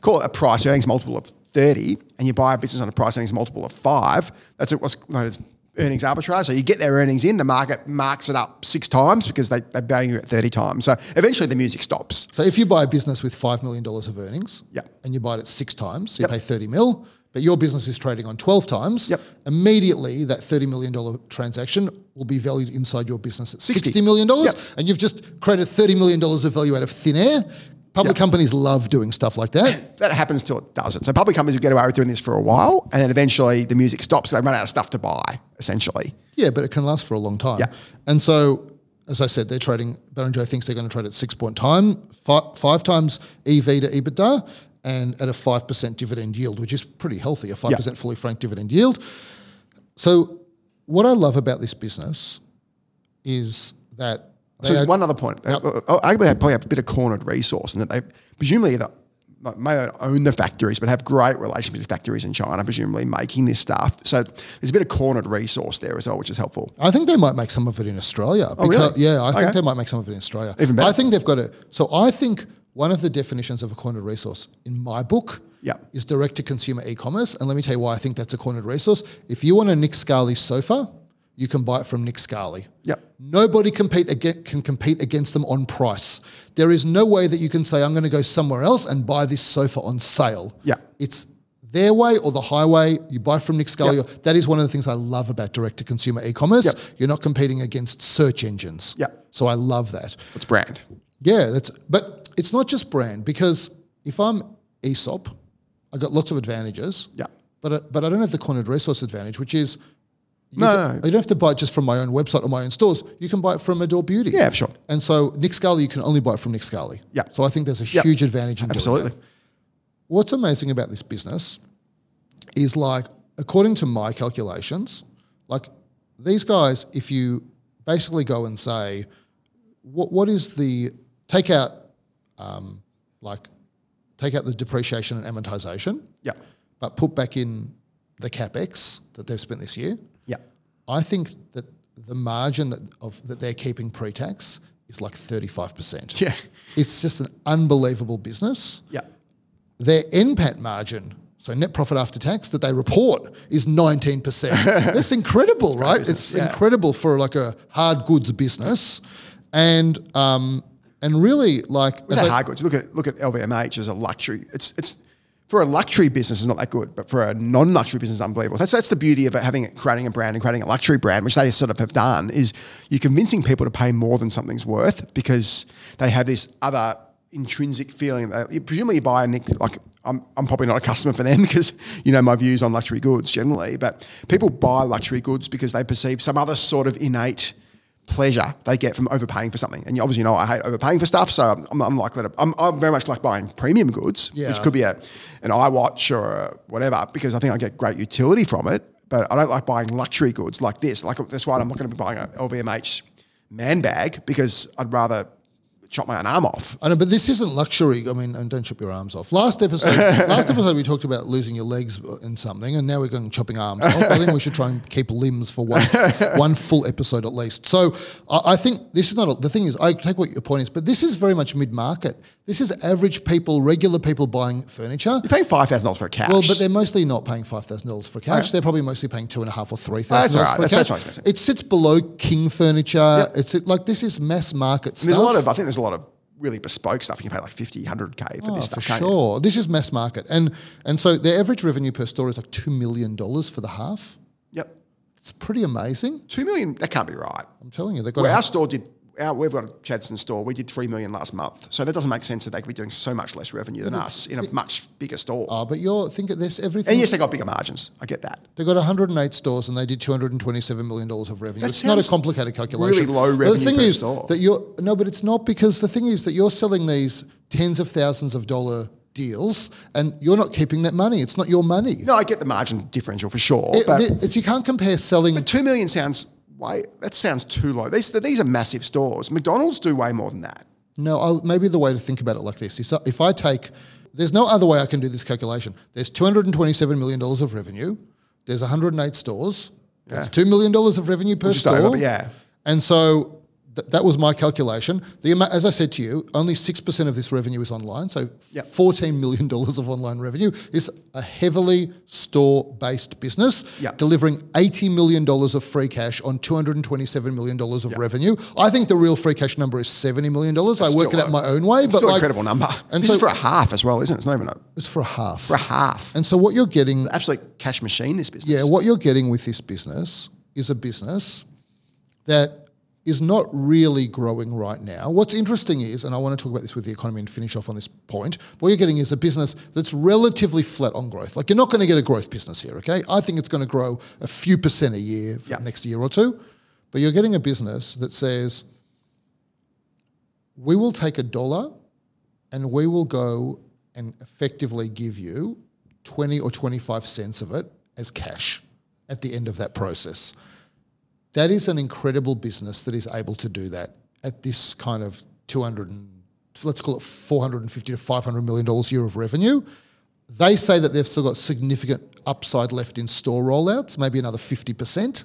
call it a price earnings multiple of thirty, and you buy a business on a price earnings multiple of five, that's what's known as earnings arbitrage. So you get their earnings in, the market marks it up six times because they, they value it thirty times. So eventually the music stops. So if you buy a business with five million dollars of earnings, Yep. and you buy it at six times, so you Yep. pay thirty mil, but your business is trading on twelve times, Yep. immediately that thirty million dollar transaction will be valued inside your business at sixty million dollars, Yep. and you've just created thirty million dollars of value out of thin air. Public Yep. companies love doing stuff like that. That happens till it doesn't. So public companies will get away with doing this for a while, and then eventually the music stops. They run out of stuff to buy, essentially. Yeah, but it can last for a long time. Yeah. And so, as I said, they're trading. Barrenjoey thinks they're going to trade at six point time, five, five times EV to EBITDA, and at a five percent dividend yield, which is pretty healthy. A five percent fully franked dividend yield. So, what I love about this business is that So there's one other point. Uh, Arguably, they probably have a bit of cornered resource, and that they presumably either may own the factories, but have great relationships with factories in China, presumably making this stuff. So there's a bit of cornered resource there as well, which is helpful. I think they might make some of it in Australia. Oh, really? Yeah, I think they might make some of it in Australia. Even better. I think they've got it. So I think one of the definitions of a cornered resource in my book Yeah. is direct to consumer e-commerce. And let me tell you why I think that's a cornered resource. If you want a Nick Scali sofa, you can buy it from Nick Scali. Yep. Nobody compete against, can compete against them on price. There is no way that you can say, I'm going to go somewhere else and buy this sofa on sale. Yeah. It's their way or the highway. You buy from Nick Scali. Yep. That is one of the things I love about direct to consumer e commerce. Yep. You're not competing against search engines. Yep. So I love that. It's brand. Yeah, that's but it's not just brand because if I'm Aesop, I got lots of advantages. Yeah. But I, but I don't have the cornered resource advantage, which is You No, can- no. You don't have to buy it just from my own website or my own stores. You can buy it from Adore Beauty. Yeah, sure. And so Nick Scali, you can only buy it from Nick Scali. Yeah. So I think there's a Yep. huge advantage in Absolutely. that. What's amazing about this business is like, according to my calculations, like these guys, if you basically go and say, what what is the take out, um, like, take out the depreciation and amortization, Yeah. but put back in the capex that they've spent this year. Yeah. I think that the margin that, of that they're keeping pre-tax is like thirty five percent. Yeah. It's just an unbelievable business. Yeah. Their NPAT margin, so net profit after tax that they report is 19%. That's incredible, right? business, It's yeah. incredible for like a hard goods business. And um and really like With as hard goods, look at look at LVMH as a luxury. It's it's for a luxury business, it's not that good, but for a non-luxury business, it's unbelievable. That's that's the beauty of it, having creating a brand and creating a luxury brand, which they sort of have done. Is you're convincing people to pay more than something's worth because they have this other intrinsic feeling. That, you- presumably, you buy a Nick like. I'm, I'm probably not a customer for them because you know my views on luxury goods generally, but people buy luxury goods because they perceive some other sort of innate pleasure they get from overpaying for something. And you obviously know I hate overpaying for stuff, so I'm, I'm, I'm like that. I'm, I'm very much like buying premium goods, Yeah. which could be a an iWatch or a whatever, because I think I get great utility from it. But I don't like buying luxury goods like this. Like that's why I'm not going to be buying a LVMH man bag because I'd rather chop my own arm off. I know, but this isn't luxury. I mean, and don't chop your arms off. Last episode, last episode we talked about losing your legs in something, and now we're going chopping arms off. I think we should try and keep limbs for one one full episode at least. So I, I think this is not a, the thing. Is I take what your point is, but this is very much mid market. This is average people, regular people buying furniture. You're paying five thousand dollars for a couch. Well, but they're mostly not paying five thousand dollars for a couch. Okay. They're probably mostly paying two and a half or three thousand dollars right. for a That's- couch. that's expensive. It sits below king furniture. It's like this is mass market And stuff. there's a lot of I think there's a lot of really bespoke stuff. You can pay like 50, 100 k for Oh, this stuff. you? sure. This is mass market, and and so their average revenue per store is like two million dollars for the half. Yep, It's pretty amazing. two million. That can't be right. I'm telling you, they've got. Well, our store did. Our, we've got a Chadstone store. We did three million last month, so that doesn't make sense that they could be doing so much less revenue than us in a much bigger store. oh, but you're think of this everything. and yes, they got bigger margins. I get that. They've got 108 stores and they did 227 million dollars of revenue. That it's not a complicated calculation. really low But revenue the thing is store. that you're no, but it's not because the thing is that you're selling these tens of thousands of dollar deals and you're not keeping that money. It's not your money. No, I get the margin differential for sure, It- but, it- it's- you can't compare selling. but two million sounds way. That sounds too low. These these are massive stores. McDonald's do way more than that. No, I, maybe the way to think about it like this is uh, if I take, there's no other way I can do this calculation. There's $227 million of revenue. There's 108 stores. That's $2 million of revenue per Just store. over, yeah. And so th- that was my calculation. The as I said to you, only 6% of this revenue is online. So Yep. $14 million of online revenue is a heavily store-based business Yep. delivering $80 million of free cash on $227 million of revenue. I think the real free cash number is $70 million. I work it out my own way. It's but still like, incredible number. And this so is for a half as well, isn't it? It's not even a it's for a half. for a half. And so what you're getting Absolute cash machine. This business. yeah, what you're getting with this business is a business that is not really growing right now. What's interesting is, and I want to talk about this with the economy and finish off on this point, what you're getting is a business that's relatively flat on growth. Like you're not going to get a growth business here, okay? I think it's going to grow a few percent a year for Yeah. the next year or two. But you're getting a business that says, we will take a dollar and we will go and effectively give you 20 or 25 cents of it as cash at the end of that process. That is an incredible business that is able to do that at this kind of 200 and let's call it 450 to 500 million dollars a year of revenue. They say that they've still got significant upside left in store rollouts, maybe another 50%.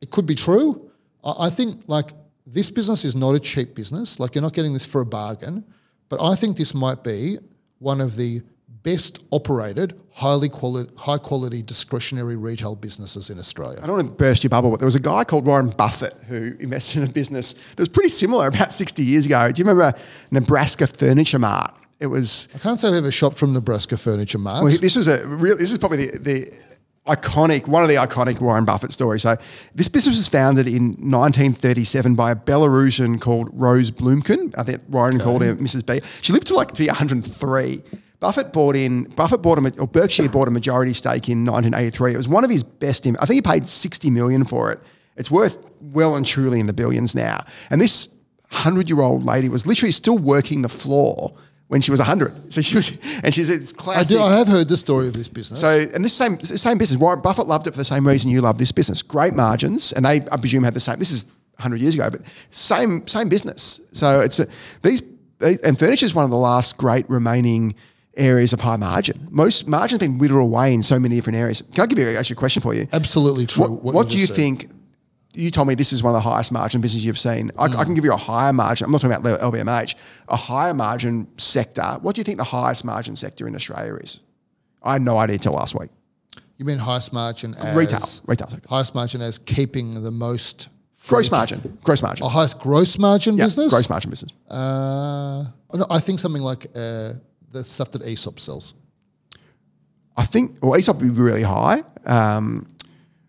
It could be true. I think like this business is not a cheap business. Like you're not getting this for a bargain, but I think this might be one of the best operated, highly quality, high quality discretionary retail businesses in Australia. I don't want to burst your bubble, but there was a guy called Warren Buffett who invested in a business that was pretty similar about 60 years ago. Do you remember Nebraska Furniture Mart? It was I can't say I've ever shopped from Nebraska Furniture Mart. Well, this was a real. This is probably the, the iconic one of the iconic Warren Buffett stories. So, this business was founded in 1937 by a Belarusian called Rose Blumkin. I think Warren called her Mrs. B. She lived to like be 103. Buffett bought in. Buffett bought a or Berkshire bought a majority stake in 1983. It was one of his best. I think he paid 60 million for it. It's worth well and truly in the billions now. And this hundred-year-old lady was literally still working the floor when she was 100. So she was, and she's it's classic. I, do, I have heard the story of this business. So, and this same same business, Warren Buffett loved it for the same reason you love this business. Great margins, and they, I presume, had the same. This is 100 years ago, but same same business. So it's a, these and furniture is one of the last great remaining areas of high margin. Most margin have been whittled away in so many different areas. Can I give you actually a question for you? Absolutely true. What, what what do you said. think? You told me this is one of the highest margin businesses you've seen. I, Mm. I can give you a higher margin. I'm not talking about LVMH. A higher margin sector. What do you think the highest margin sector in Australia is? I had no idea until last week. You mean highest margin as Retail. Retail sector. Highest margin as keeping the most Gross margin. Gross margin. A highest gross margin yeah, business. gross margin business. Uh, no, I think something like uh, the stuff that Aesop sells. I think, well, Aesop would be really high. Um,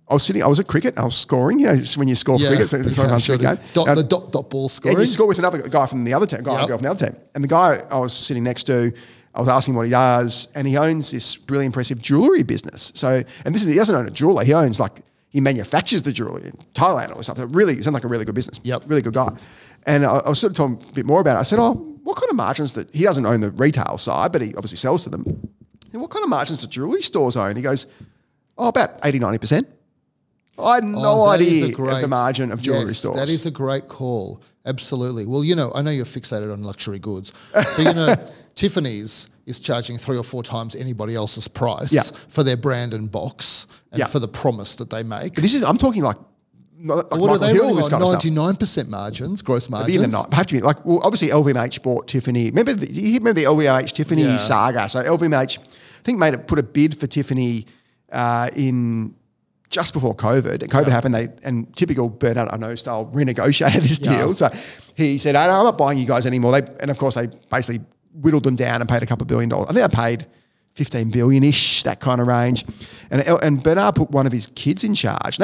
I was sitting, I was at cricket, and I was scoring. You know, when you score for cricket, so it's yeah, sure game. Dot, And- the dot dot ball And scoring. you score with another guy from the other team, guy Yep. girl from the other team. And the guy I was sitting next to, I was asking what he does, and he owns this really impressive jewelry business. So, and this is he doesn't own a jeweler; he owns like he manufactures the jewelry in Thailand or something. Really, sounds like a really good business. Yep. really good guy. And I, I was sort of talking a bit more about it. I said, "Oh, what kind of margins that he doesn't own the retail side, but he obviously sells to them. And what kind of margins do jewelry stores own?" He goes, "Oh, about 80 90 percent." I had no Oh, that is a idea of the margin of jewelry yes, stores. That is a great call. Absolutely. Well, you know, I know you're fixated on luxury goods, but you know, Tiffany's is charging three or four times anybody else's price Yeah. for their brand and box and Yeah. for the promise that they make. But this is I'm talking like, like what Michael are they Hill, running this on? stuff. Ninety-nine percent margins, gross But even margins. not have to be like well, obviously LVMH bought Tiffany. Remember the, you remember the LVMH Tiffany Yeah. saga? So LVMH, I think made it put a bid for Tiffany uh, in just before COVID. And COVID happened. They and typical Bernard Arnault style renegotiated this Yeah. deal. So he said, "Oh, no, "I'm not buying you guys anymore." They and of course they basically whittled them down and paid a couple of billion dollars. I think they paid. 15 billion ish, that kind of range. And, and Bernard put one of his kids in charge.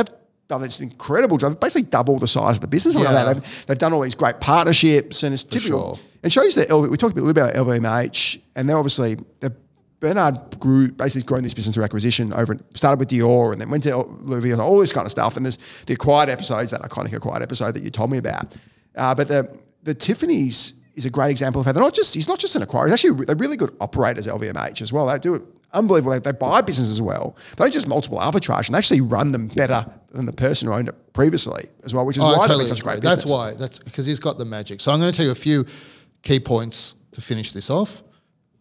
Done this incredible job, basically double the size of the business. Like Yeah. that. They've, they've done all these great partnerships, and it's typical. sure. It shows that LV, we talked a little bit about LVMH, and they're obviously they're, Bernard grew basically grown this business through acquisition over started with Dior and then went to Louis Vuitton, all this kind of stuff. And there's the acquired episodes, that iconic acquired episode that you told me about. Uh, but the the Tiffany's is a great example of how they're not just he's not just an acquirer. He's actually they're really good operators. LVMH as well. They do it unbelievable. They, they buy businesses as well. They don't just multiple arbitrage, and they actually run them better than the person who owned it previously as well. Which is Oh, why they've been such a great agree. That's why. That's because he's got the magic. So I'm going to tell you a few key points to finish this off.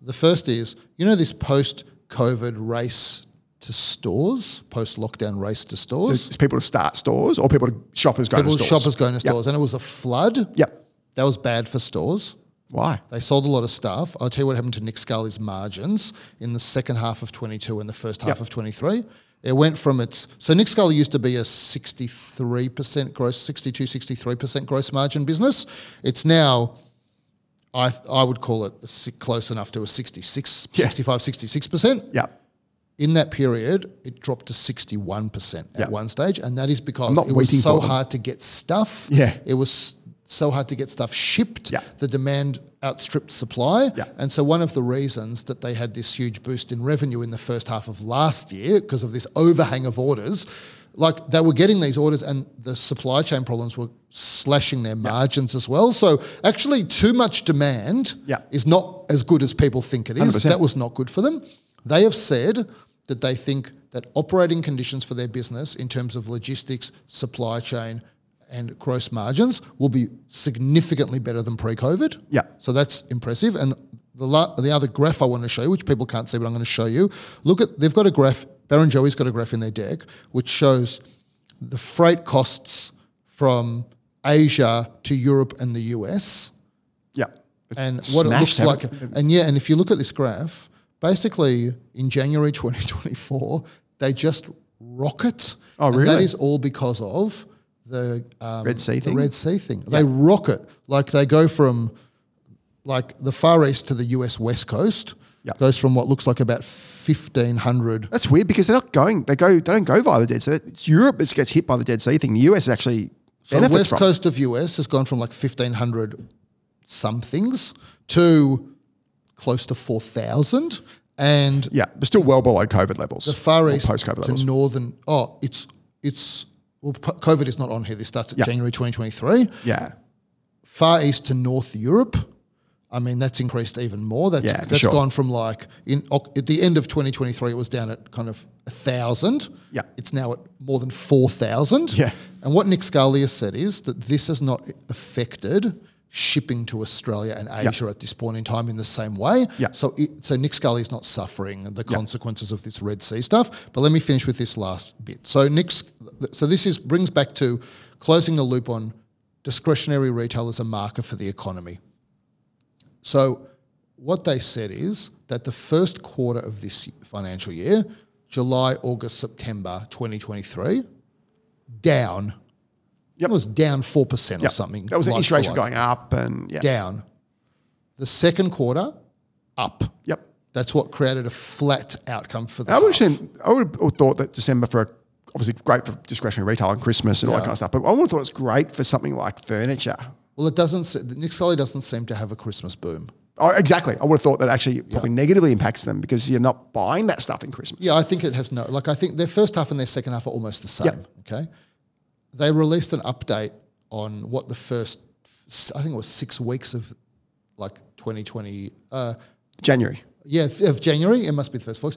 The first is, you know, this post-COVID race to stores, post-lockdown race to stores. It's people to start stores or people to shoppers going People, to stores. shoppers going to Yep. stores, and it was a flood. Yep. That was bad for stores. Why? They sold a lot of stuff. I'll tell you what happened to Nick Scali's margins in the second half of 22 and the first half Yep. of 23. It went from its so Nick Scali used to be a 63% gross 62 63% gross margin business. It's now I I would call it close enough to a 66 Yeah. 65 66%. Yeah. In that period, it dropped to 61% at Yeah. one stage. And that is because it was so hard to get stuff. Yeah. It was so hard to get stuff shipped. Yeah. The demand outstripped supply. Yeah. And so one of the reasons that they had this huge boost in revenue in the first half of last year, because of this overhang of orders, like they were getting these orders and the supply chain problems were slashing their margins as well. So actually too much demand Yeah. is not as good as people think it is. 100%. That was not good for them. They have said that they think that operating conditions for their business in terms of logistics, supply chain, and gross margins will be significantly better than pre-COVID. Yeah. So that's impressive. And the la- the other graph I want to show you, which people can't see, but I'm going to show you. Look at they've got a graph. Barrenjoey's got a graph in their deck which shows the freight costs from Asia to Europe and the US Yeah. and what it looks like. And yeah, and if you look at this graph, basically in January 2024, they just rocket. Oh, And that really? is all because of the um, Red Sea the thing? Red Sea thing. They rocket like they go from like the Far East to the US West Coast. Yeah. Goes from what looks like about 1500 That's weird because they're not going. They go. They don't go via the Dead Sea. It's Europe that gets hit by the Dead Sea thing. The US actually So the west from. coast of US has gone from like 1500 somethings to close to 4,000. And Yeah, but still well below COVID levels. the Far East post-COVID to levels. northern, oh, it's, it's, well, COVID is not on here. This starts at Yeah. January 2023. yeah, Far East to North Europe, I mean, that's increased even more. That's, Yeah, that's sure. gone from like, in at the end of 2023, it was down at kind of a thousand. Yeah. It's now at more than 4,000. Yeah. And what Nick Scali said is that this has not affected shipping to Australia and Asia at this point in time in the same way. Yeah. So, it, so Nick Scali is not suffering the consequences of this Red Sea stuff. But let me finish with this last bit. So Nick's, so this is brings back to closing the loop on discretionary retail as a marker for the economy. So what they said is that the first quarter of this financial year, July, August, September 2023, down. Yep. It was down 4% or something. That was the like interest for rates like. going up, and yeah, Down. The second quarter, up. yep. That's what created a flat outcome for the I would, have, I would have thought that December for obviously great for discretionary retail and Christmas and all that kind of stuff, but I would have thought it's great for something like furniture. Well, it doesn't. Nick Scali doesn't seem to have a Christmas boom. Oh, exactly. I would have thought that actually probably negatively impacts them because you're not buying that stuff in Christmas. Yeah, I think it has no. Like, I think their first half and their second half are almost the same. Okay, they released an update on what the first, I think it was six weeks of, like 2020. Uh, January. yeah, of January. It must be the first weeks.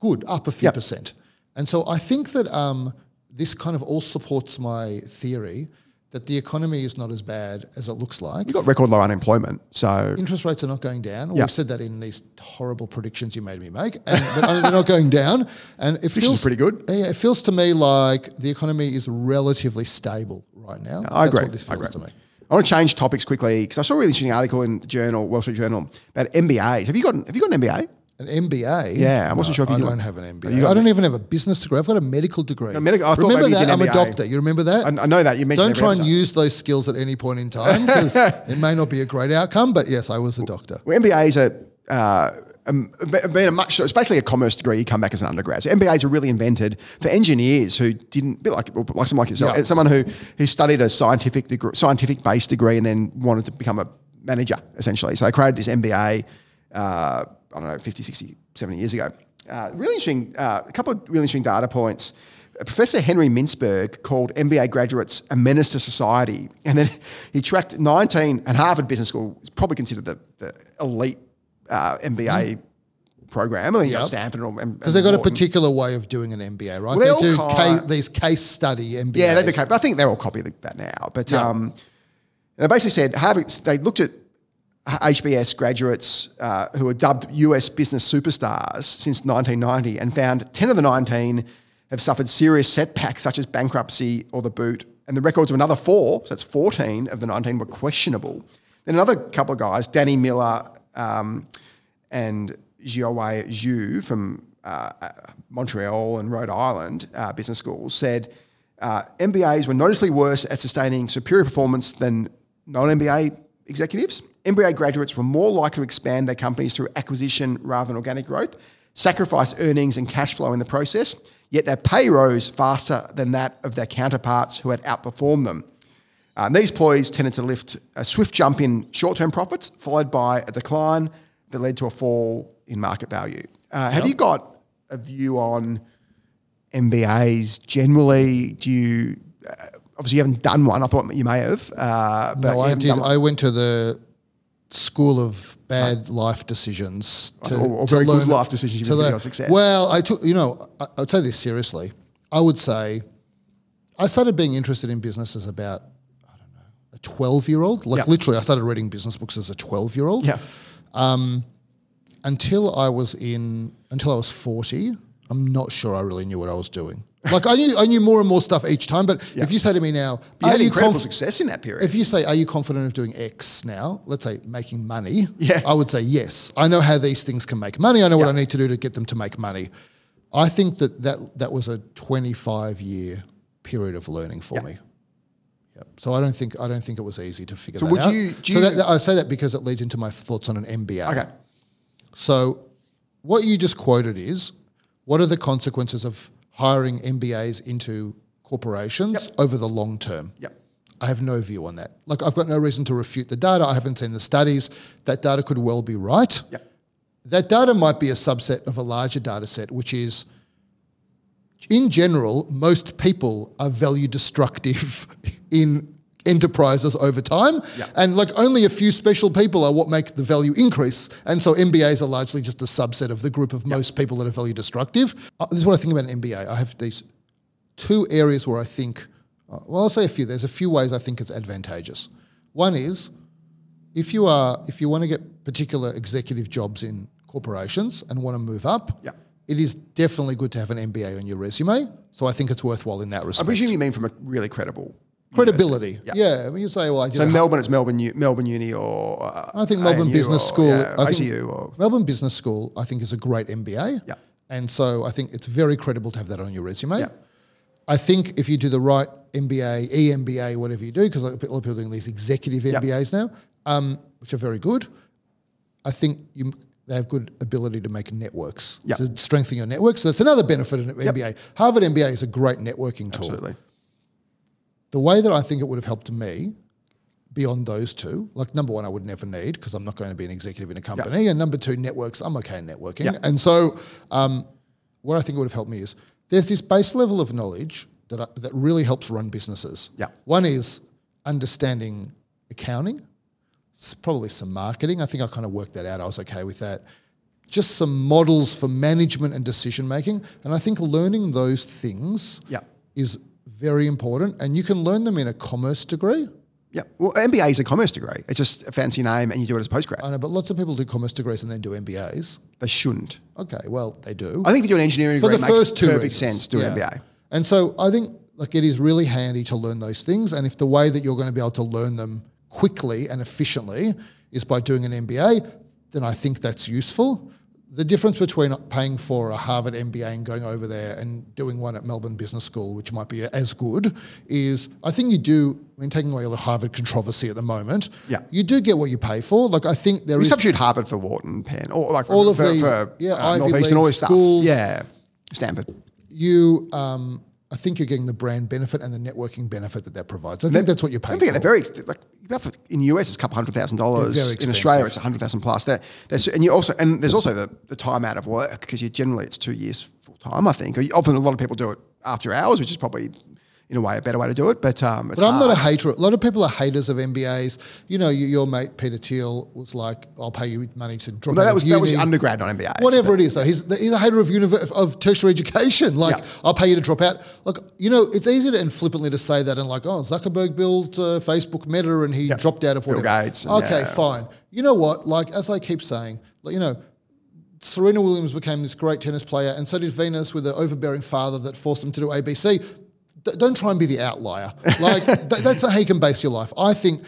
Good, up a few Yep. percent. And so I think that um, this kind of all supports my theory that the economy is not as bad as it looks like. You've got record low unemployment. So interest rates are not going down. Well, Yeah. We've said that in these horrible predictions you made me make, and, but they're not going down. And it feels pretty good. Yeah, it feels to me like the economy is relatively stable right now. I That's agree. What this I agree. to me. I want to change topics quickly because I saw a really interesting article in the journal, Wall Street Journal, about MBA. Have you got Have you got an MBA? An MBA. Yeah, I wasn't sure if you I do don't have an MBA. I don't even have a business degree. I've got a medical degree. medical- I remember that? I'm a doctor. You remember that? I, I know that you mentioned. don't try and use those skills at any point in time because it may not be a great outcome. But yes, I was a doctor. Well, MBA is a uh, um, been a much. It's basically a commerce degree. You come back as an undergrad. So MBAs are really invented for engineers who didn't, bit like like someone like yourself, Yeah. someone who who studied a scientific degree, scientific based degree, and then wanted to become a manager essentially. So they created this MBA. Uh, I don't know, 50, 60, 70 years ago. Uh, really interesting. Uh, a couple of really interesting data points. Professor Henry Mintzberg called MBA graduates a menace to society. And then he tracked 19, and Harvard Business School is probably considered the, the elite uh, MBA program. I think Yep. Stanford and, Because they've got a particular way of doing an MBA, right? Well, they do ca- these case study MBAs. Yeah, they but I think they're all copying that now. But Yeah. um, they basically said Harvard. They looked at HBS graduates uh, who were dubbed US business superstars since 1990 and found 10 of the 19 have suffered serious setbacks such as bankruptcy or the boot. And the records of another four, so that's 14 of the 19, were questionable. Then another couple of guys, Danny Miller um, and Xiaowei Xu from uh, uh, Montreal and Rhode Island uh, business schools said uh, MBAs were noticeably worse at sustaining superior performance than non-MBA executives. MBA graduates were more likely to expand their companies through acquisition rather than organic growth, sacrifice earnings and cash flow in the process, yet their pay rose faster than that of their counterparts who had outperformed them. And these ploys tended to lift a swift jump in short term profits, followed by a decline that led to a fall in market value. Uh, have you got a view on MBAs generally? Do you, uh, obviously, you haven't done one. I thought you may have. Uh, but No, I did. I went to the school of bad life decisions to, Or- or to very good learn life decisions to learn- success. Well, I took. You know, I, I'd say this seriously. I would say I started being interested in business as about I don't know a twelve year old. Like Yeah. literally, I started reading business books as a twelve year old. yeah. Until I was in until I was forty, I'm not sure I really knew what I was doing. Like I knew I knew more and more stuff each time. But if you say to me now, You had you incredible conf- success in that period. If you say, "Are you confident of doing X now?" Let's say making money. Yeah. I would say yes. I know how these things can make money. I know what I need to do to get them to make money. I think that that, that was a 25 year period of learning for me. Yep. So I don't think I don't think it was easy to figure So that would out. you- do so you- that, that- I say that because it leads into my thoughts on an MBA. okay. So, what you just quoted is what are the consequences of hiring MBAs into corporations over the long term? Yep. I have no view on that. Like, I've got no reason to refute the data. I haven't seen the studies. That data could well be right. Yeah. That data might be a subset of a larger data set, which is, in general, most people are value destructive in enterprises over time. Yeah. And like only a few special people are what make the value increase. And so MBAs are largely just a subset of the group of most people that are value destructive. Uh, this is what I think about an MBA. I have these two areas where I think, uh, well, I'll say a few. There's a few ways I think it's advantageous. One is if you are if you want to get particular executive jobs in corporations and want to move up, Yeah. it is definitely good to have an MBA on your resume. So I think it's worthwhile in that respect. I presume you mean from a really credible. Credibility. Yeah. You say, well, I did So Melbourne, it's Melbourne, U- Melbourne Uni or uh, I think Melbourne ANU Business or, School. yeah, I think ACU or Melbourne Business School, I think, is a great MBA. Yeah. And so I think it's very credible to have that on your resume. Yeah. I think if you do the right MBA, EMBA, whatever you do, because a lot of people are doing these executive Yeah. MBAs now, um, which are very good. I think you they have good ability to make networks Yeah. to strengthen your network. So that's another benefit of an MBA. Harvard MBA is a great networking tool absolutely. The way that I think it would have helped me beyond those two, like number one, I would never need because I'm not going to be an executive in a company. And number two, networks, I'm okay in networking. Yeah. And so, um, what I think would have helped me is there's this base level of knowledge that, I, that really helps run businesses. Yeah. One is understanding accounting, probably some marketing. I think I kind of worked that out. I was okay with that. Just some models for management and decision making. And I think learning those things is very important, and you can learn them in a commerce degree. Yeah. Well, MBA is a commerce degree. It's just a fancy name, and you do it as a postgrad. I know, but lots of people do commerce degrees and then do MBAs. They shouldn't. Okay, well, they do. I think if you do an engineering For degree, the it makes first two perfect reasons. sense to do Yeah. an MBA. And so I think like it is really handy to learn those things. And if the way that you're going to be able to learn them quickly and efficiently is by doing an MBA, then I think that's useful. The difference between paying for a Harvard MBA and going over there and doing one at Melbourne Business School, which might be as good, is I think you do. I mean, taking away all the Harvard controversy at the moment, Yeah. you do get what you pay for. Like I think there We is substitute Harvard for Wharton, Penn, or like for, All of for, these- for, yeah, uh, Ivy Northeastern, all this stuff. schools. Yeah, Stanford. you. Um, I think you're getting the brand benefit and the networking benefit that that provides. I think that's what you're paying for. very like in the US it's a couple hundred thousand dollars. In Australia it's a hundred thousand plus. They're, and you also and there's also the, the time out of work because you generally it's two years full time. I think. Often a lot of people do it after hours, which is probably in a way a better way to do it. But um, it's But I'm not a hater. A lot of people are haters of MBAs. You know, you, your mate Peter Thiel was like, "I'll pay you money to drop No, out that was that was uni." undergrad, not MBA. Whatever it is, though, he's, he's a hater of univer- of tertiary education. Like, Yeah. I'll pay you to drop out. Look, you know, it's easy to and flippantly to say that and like, oh, Zuckerberg built uh, Facebook Meta and he dropped out of Bill whatever. Gates okay, yeah. fine. You know what? Like, as I keep saying, like, you know, Serena Williams became this great tennis player, and so did Venus with an overbearing father that forced them to do ABC. Don't try and be the outlier. Like th- that's not how you can base your life. I think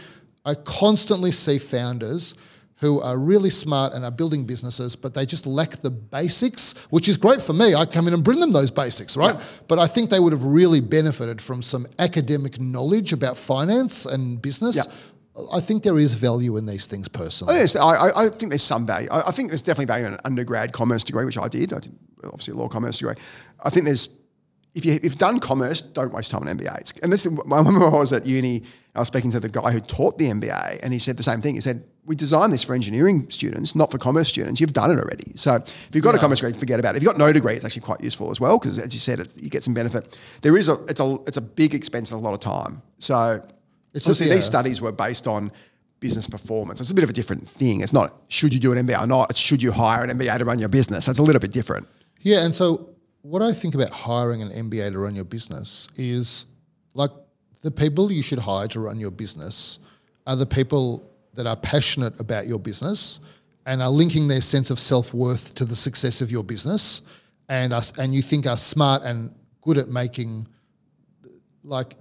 I constantly see founders who are really smart and are building businesses, but they just lack the basics, which is great for me. I come in and bring them those basics, right? But I think they would have really benefited from some academic knowledge about finance and business. Yeah. I think there is value in these things personally. Oh, yes, I, I, I think there's some value. I, I think there's definitely value in an undergrad commerce degree, which I did. I did obviously a law commerce degree. I think there's if you, if you've done commerce, don't waste time on MBA. It's, and this, I remember I was at uni, I was speaking to the guy who taught the MBA, and he said the same thing. He said, "We designed this for engineering students, not for commerce students. You've done it already. So if you've got a commerce degree, forget about it. If you've got no degree, it's actually quite useful as well because, as you said, it's, you get some benefit. There is a it's a it's a big expense and a lot of time. So It's obviously just- these studies were based on business performance. It's a bit of a different thing. It's not should you do an MBA or not. It's should you hire an MBA to run your business. That's a little bit different. Yeah, and so what I think about hiring an MBA to run your business is like the people you should hire to run your business are the people that are passionate about your business and are linking their sense of self worth to the success of your business, and us and you think are smart and good at making like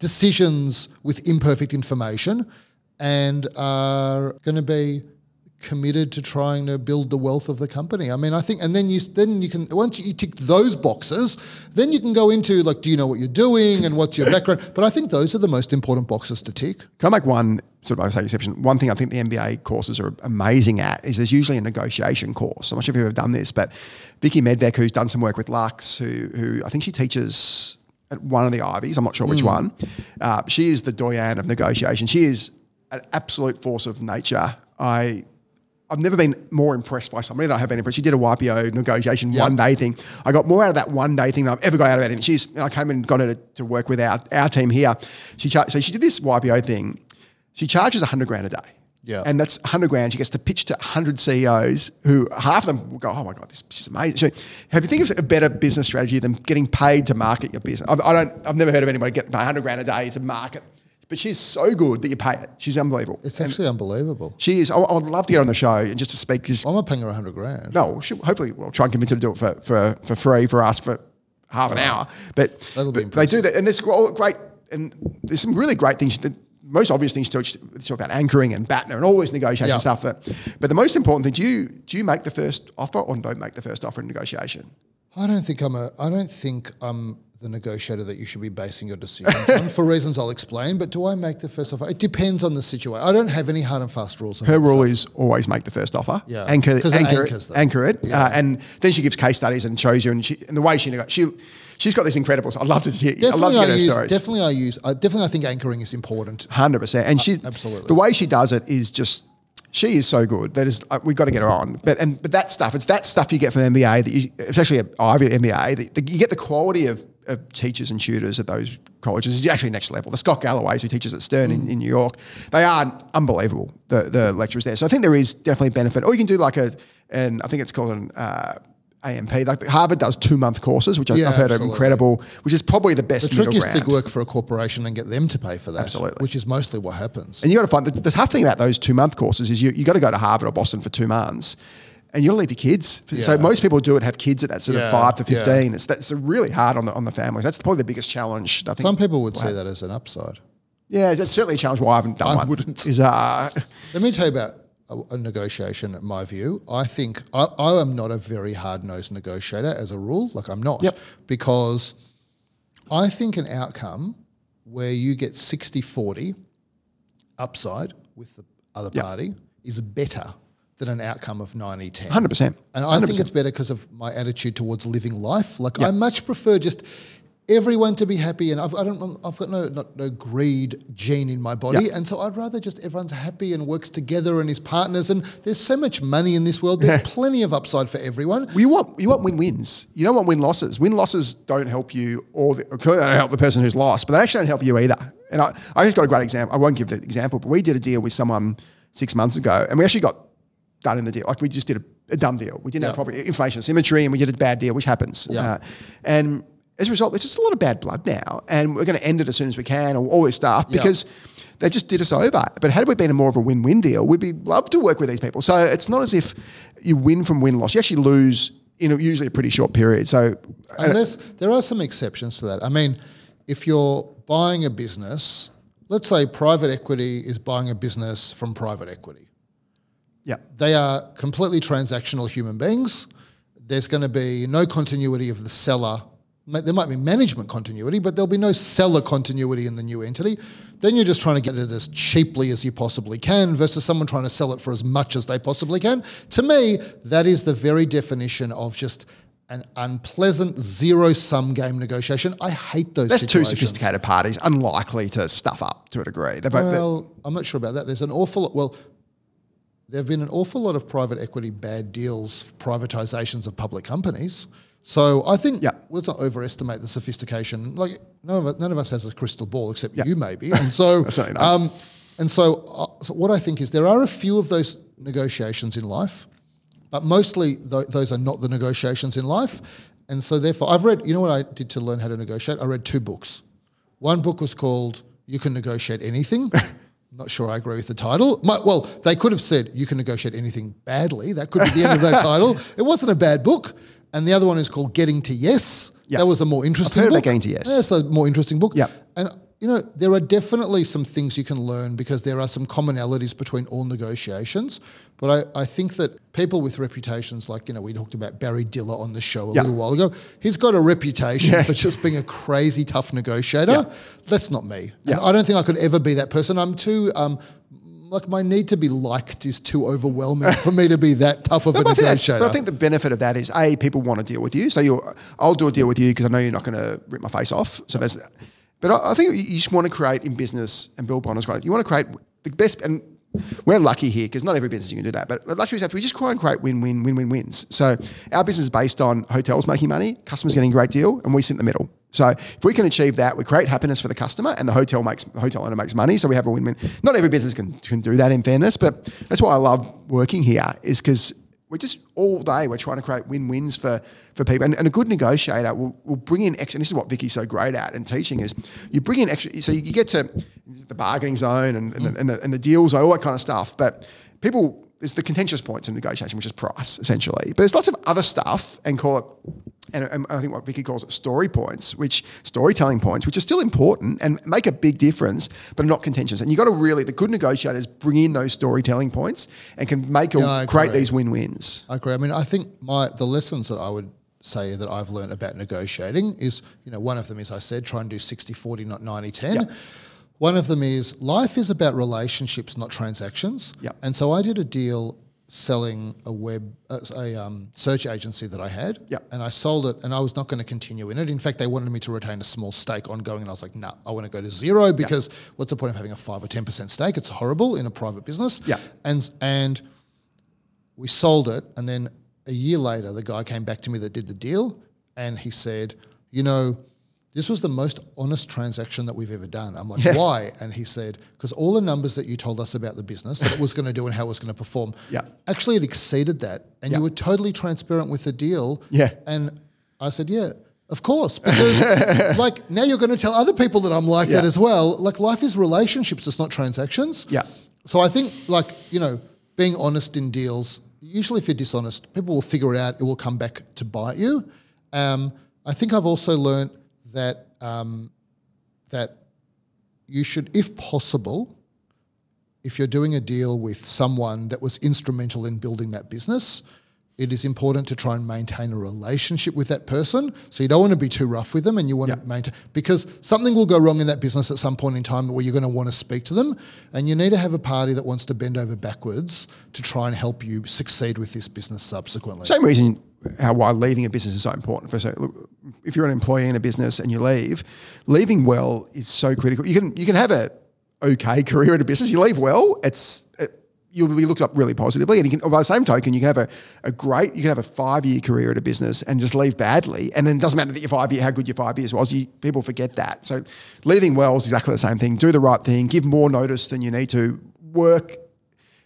decisions with imperfect information and are going to be committed to trying to build the wealth of the company. I mean, I think, and then you then you can once you tick those boxes, then you can go into like, do you know what you're doing and what's your background? But I think those are the most important boxes to tick. Can I make one sort of I say exception? One thing I think the MBA courses are amazing at is there's usually a negotiation course. I'm not sure if you've ever done this, but Vicky Medvec, who's done some work with Lux, who who I think she teaches at one of the Ivies. I'm not sure which one. Uh, she is the doyen of negotiation. She is an absolute force of nature. I I've never been more impressed by somebody that I have been impressed. She did a YPO negotiation one day thing. I got more out of that one day thing than I've ever got out of anything. She's, and I came and got her to, to work with our, our team here. She char- so she did this YPO thing. She charges 100 grand a day. Yeah. And that's 100 grand. She gets to pitch to 100 CEOs who half of them will go, oh my God, this is amazing. So have you think of a better business strategy than getting paid to market your business? I've, I don't, I've never heard of anybody getting 100 grand a day to market. But she's so good that you pay it. She's unbelievable. It's actually unbelievable. She is. I, I would love to get her on the show and just to speak. I'm not paying her 100 grand. no, she, hopefully we'll try and convince her to do it for, for, for free for us for half an hour. But, That'll be but they do that, and there's all great, and there's some really great things. The most obvious things to talk, about anchoring and BATNA and all this negotiation Yeah. stuff. But, but the most important thing: do you do you make the first offer or don't make the first offer in negotiation? I don't think I'm a. I don't think I'm the negotiator that you should be basing your decisions on for reasons I'll explain. But do I make the first offer? It depends on the situation. I don't have any hard and fast rules. Her rule stuff. is always make the first offer. Yeah. anchor, it anchor, anchors it, anchor it, uh, and then she gives case studies and shows you. And, she, and the way she she she's got this incredible. I'd love to hear. I'd love Definitely, to I use. stories. Definitely, I use. I definitely, I think anchoring is important. Hundred percent, and she absolutely. the way she does it is just she is so good. That is uh, we've got to get her on. But and but that stuff, it's that stuff you get from the MBA that you, especially Ivy MBA, that you get the quality of, of teachers and tutors at those colleges is actually next level. The Scott Galloways who teaches at Stern in, in New York, they are unbelievable. The the lecturers there. So I think there is definitely benefit. Or you can do like a and I think it's called an. Uh, AMP like Harvard does two month courses, which Yeah, I've heard are incredible, which is probably the best The trick is ground. to work for a corporation and get them to pay for that. Absolutely. Which is mostly what happens. And you got to find the, the tough thing about those two month courses is you you got to go to Harvard or Boston for two months, and you to leave your kids. So most people do it have kids at that sort Yeah, of five to yeah. fifteen. It's that's really hard on the on the families. That's probably the biggest challenge. I think. Some people would see that as an upside. yeah, that's certainly a challenge. Why I haven't done I one. wouldn't. Is uh, Let me tell you about a, a negotiation. In my view, I think I, I am not a very hard nosed negotiator as a rule. Like I'm not, Yep. because I think an outcome where you get 60-40 upside with the other Yep. party is better than an outcome of 90-10. hundred percent. And I think it's better because of my attitude towards living life. Like I much prefer just everyone to be happy, and I've, I don't, I've got no not, no greed gene in my body, Yeah. and so I'd rather just everyone's happy and works together and is partners. And there's so much money in this world. There's plenty of upside for everyone. Well, you want you want win wins. You don't want win losses. Win losses don't help you, or the, they don't help the person who's lost, but they actually don't help you either. And I, I just got a great example. I won't give the example, but we did a deal with someone six months ago, and we actually got done in the deal. Like we just did a, a dumb deal. We didn't have Yeah. proper information symmetry, and we did a bad deal, which happens. Yeah. Uh, and as a result, there's just a lot of bad blood now, and we're going to end it as soon as we can, or all this stuff Yeah. because. They just did us over. But had we been a more of a win-win deal, we'd be love to work with these people. So it's not as if you win from win-loss. You actually lose in a, usually a pretty short period. So Unless there are some exceptions to that. I mean, if you're buying a business, let's say private equity is buying a business from private equity. Yeah, They are completely transactional human beings. There's going to be no continuity of the seller. There might be management continuity, but there'll be no seller continuity in the new entity. Then you're just trying to get it as cheaply as you possibly can versus someone trying to sell it for as much as they possibly can. To me, that is the very definition of just an unpleasant zero sum game negotiation. I hate those that's two sophisticated parties, unlikely to stuff up to a degree. They- Well, I'm not sure about that. There's an awful well. There have been an awful lot of private equity bad deals, privatizations of public companies. So I think Yeah. let's not overestimate the sophistication. Like none of us, none of us has a crystal ball except Yeah. you, maybe. And so, um, and so, uh, so what I think is there are a few of those negotiations in life, but mostly th- those are not the negotiations in life. And so, therefore, I've read. You know what I did to learn how to negotiate? I read two books. One book was called "You Can Negotiate Anything." Not sure I agree with the title. My, well, they could have said you can negotiate anything badly. That could be the end of that title. It wasn't a bad book. And the other one is called Getting to Yes. Yeah. That was a more interesting I've heard about book. Getting to Yes. Yeah, so a more interesting book. Yeah. And you know, there are definitely some things you can learn because there are some commonalities between all negotiations. But I, I think that people with reputations like, you know, we talked about Barry Diller on the show a Yeah. little while ago. He's got a reputation Yeah. for just being a crazy tough negotiator. Yeah. That's not me. Yeah. I don't think I could ever be that person. I'm too um, like my need to be liked is too overwhelming for me to be that tough of a But that's- negotiator. but I think the benefit of that is a people want to deal with you. So you, I'll do a deal with you because I know you're not going to rip my face off. So there's, but I, I think you just want to create in business and build bonds. Right, you want to create the best. And we're lucky here because not every business you can do that. But luxury is we just try and create win-win, win-win wins. So our business is based on hotels making money, customers getting a great deal, and we sit in the middle. So if we can achieve that, we create happiness for the customer, and the hotel makes the hotel owner makes money. So we have a win-win. Not every business can can do that, in fairness, but that's why I love working here. Is because we're just all day we're trying to create win-wins for for people. And, and a good negotiator will, will bring in extra and this is what Vicky's so great at and teaching is you bring in extra so you, you get to the bargaining zone and, and, the, and, the, and the deal zone all that kind of stuff but people there's the contentious points in negotiation which is price essentially but there's lots of other stuff and call it and, and I think what Vicky calls it story points, which storytelling points, which are still important and make a big difference, but are not contentious. And you've got to really, the good negotiators bring in those storytelling points and can make Yeah, I create these win-wins. I agree. I mean, I think my the lessons that I would say that I've learned about negotiating is, you know, one of them is I said try and do 60 40 not 90 10. Yeah. One of them is life is about relationships not transactions. Yeah. And so I did a deal selling a web uh, a um, search agency that I had. Yeah. And I sold it and I was not going to continue in it. In fact, they wanted me to retain a small stake ongoing and I was like, no, I want to go to zero because what's the point of having a 5 or 10% stake? It's horrible in a private business. Yeah. And and we sold it, and then a year later, the guy came back to me that did the deal, and he said, "You know, this was the most honest transaction that we've ever done." I'm like, "Why?" And he said, "Because all the numbers that you told us about the business that it was going to do and how it was going to perform, Yeah. actually it exceeded that, and Yeah. you were totally transparent with the deal." Yeah. and I said, "Yeah." Of course, because like now you're going to tell other people that I'm like that as well. Like life is relationships, it's not transactions. Yeah. So I think, like, you know, being honest in deals, usually if you're dishonest, people will figure it out. It will come back to bite you. Um, I think I've also learnt that um, that you should, if possible, if you're doing a deal with someone that was instrumental in building that business, it is important to try and maintain a relationship with that person. So you don't want to be too rough with them and you want to maintain because something will go wrong in that business at some point in time where you're going to want to speak to them. And you need to have a party that wants to bend over backwards to try and help you succeed with this business subsequently. Same reason how why leaving a business is so important. For so, look, if you're an employee in a business and you leave, leaving well is so critical. You can you can have a okay career in a business. You leave well, it's it, you'll be looked up really positively. And you can, by the same token, you can have a, a great, you can have a five year career at a business and just leave badly. And then it doesn't matter that your five year, how good your five years was. You, people forget that. So leaving well is exactly the same thing. Do the right thing. Give more notice than you need to. Work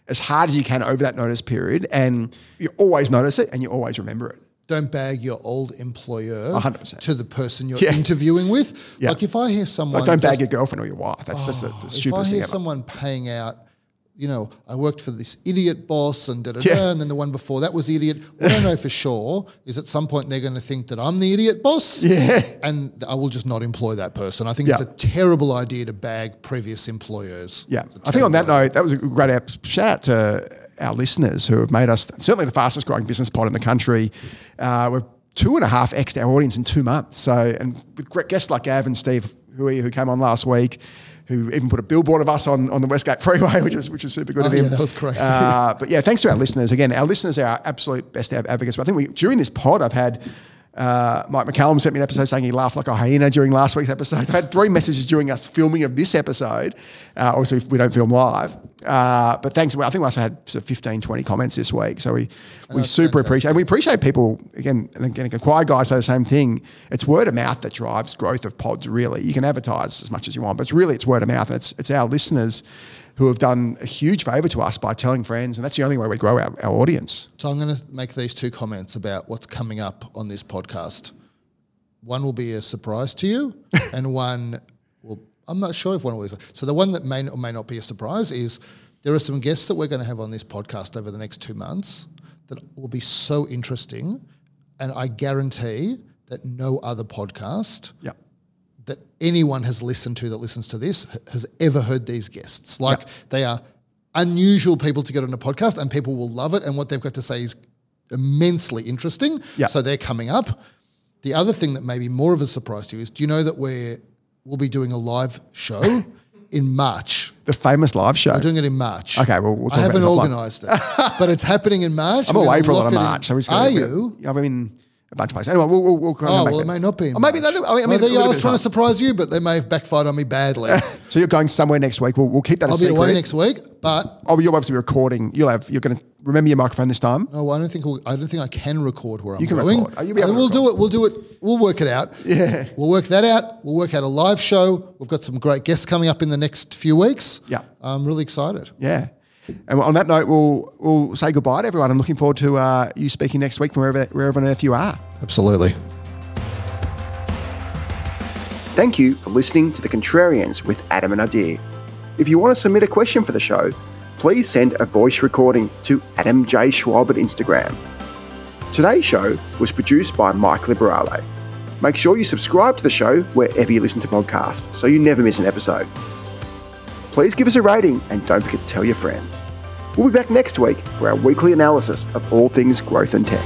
as hard as you can over that notice period, and you always notice it and you always remember it. don't bag your old employer 100%. to the person you're Yeah. interviewing with. Yeah. Like if I hear someone Like, don't bag just- your girlfriend or your wife. That's, that's the, the oh, if I stupidest hear thing someone paying out, you know, I worked for this idiot boss and da da da, and then the one before that was idiot. What I know for sure is at some point they're going to think that I'm the idiot boss. Yeah. And I will just not employ that person. I think it's a terrible idea to bag previous employers. Yeah, I think on that idea. note, that was a great ep- shout out to our listeners who have made us certainly the fastest growing business pod in the country. Uh, we're two and a half x our audience in two months. So, and with great guests like Gav and Steve, who who came on last week, who even put a billboard of us on, on the Westgate Freeway, which was which was super good Oh, of him. yeah, that was crazy. Uh, but yeah, thanks to our listeners again. Our listeners are our absolute best advocates. But I think we during this pod, I've had. Uh, Mike McCallum sent me an episode saying he laughed like a hyena during last week's episode. I've had three messages during us filming of this episode. Uh, obviously, we don't film live. Uh, but thanks. I think we also had sort of 15, 20 comments this week. So we, we that's super fantastic. appreciate And we appreciate people, again, and again, acquired guys say the same thing. It's word of mouth that drives growth of pods, really. You can advertise as much as you want, but it's really, it's word of mouth. And it's, it's our listeners who have done a huge favour to us by telling friends. And that's the only way we grow our, our audience. So I'm going to make these two comments about what's coming up on this podcast. One will be a surprise to you, and one will. I'm not sure if one will. Be, so the one that may or may not be a surprise is there are some guests that we're going to have on this podcast over the next two months that will be so interesting, and I guarantee that no other podcast Yeah. That anyone has listened to that listens to this has ever heard these guests. Like they are unusual people to get on a podcast and people will love it. And what they've got to say is immensely interesting. Yeah. So they're coming up. The other thing that may be more of a surprise to you is do you know that we're, we'll be doing a live show in March? The famous live show. We're doing it in March. Okay, well, we'll talk I about haven't organised it, but it's happening in March. I'm away for a lot of it in. March. So Are you? I'm in a bunch of places. Anyway, we'll, we'll, we'll Oh well, it may not be. Or maybe that. I mean, I Well, mean, there a you are. I was trying to surprise you, but they may have backfired on me badly. So you're going somewhere next week. We'll, we'll keep that a I'll be away next week, but Oh, you're obviously recording. You'll have. You're going to remember your microphone this time. no, I don't think we'll, I don't think I can record where I'm You can going. record. Oh, you'll be able we'll do it. We'll do it. We'll work it out. Yeah. we'll work that out. We'll work out a live show. We've got some great guests coming up in the next few weeks. Yeah. I'm really excited. Yeah. And on that note, we'll we'll say goodbye to everyone. I'm looking forward to uh, you speaking next week from wherever wherever on earth you are. Absolutely. Thank you for listening to The Contrarians with Adam and Adir. If you want to submit a question for the show, please send a voice recording to Adam J. Schwab at Instagram. Today's show was produced by Mike Liberale. Make sure you subscribe to the show wherever you listen to podcasts so you never miss an episode. Please give us a rating and don't forget to tell your friends. We'll be back next week for our weekly analysis of all things growth and tech.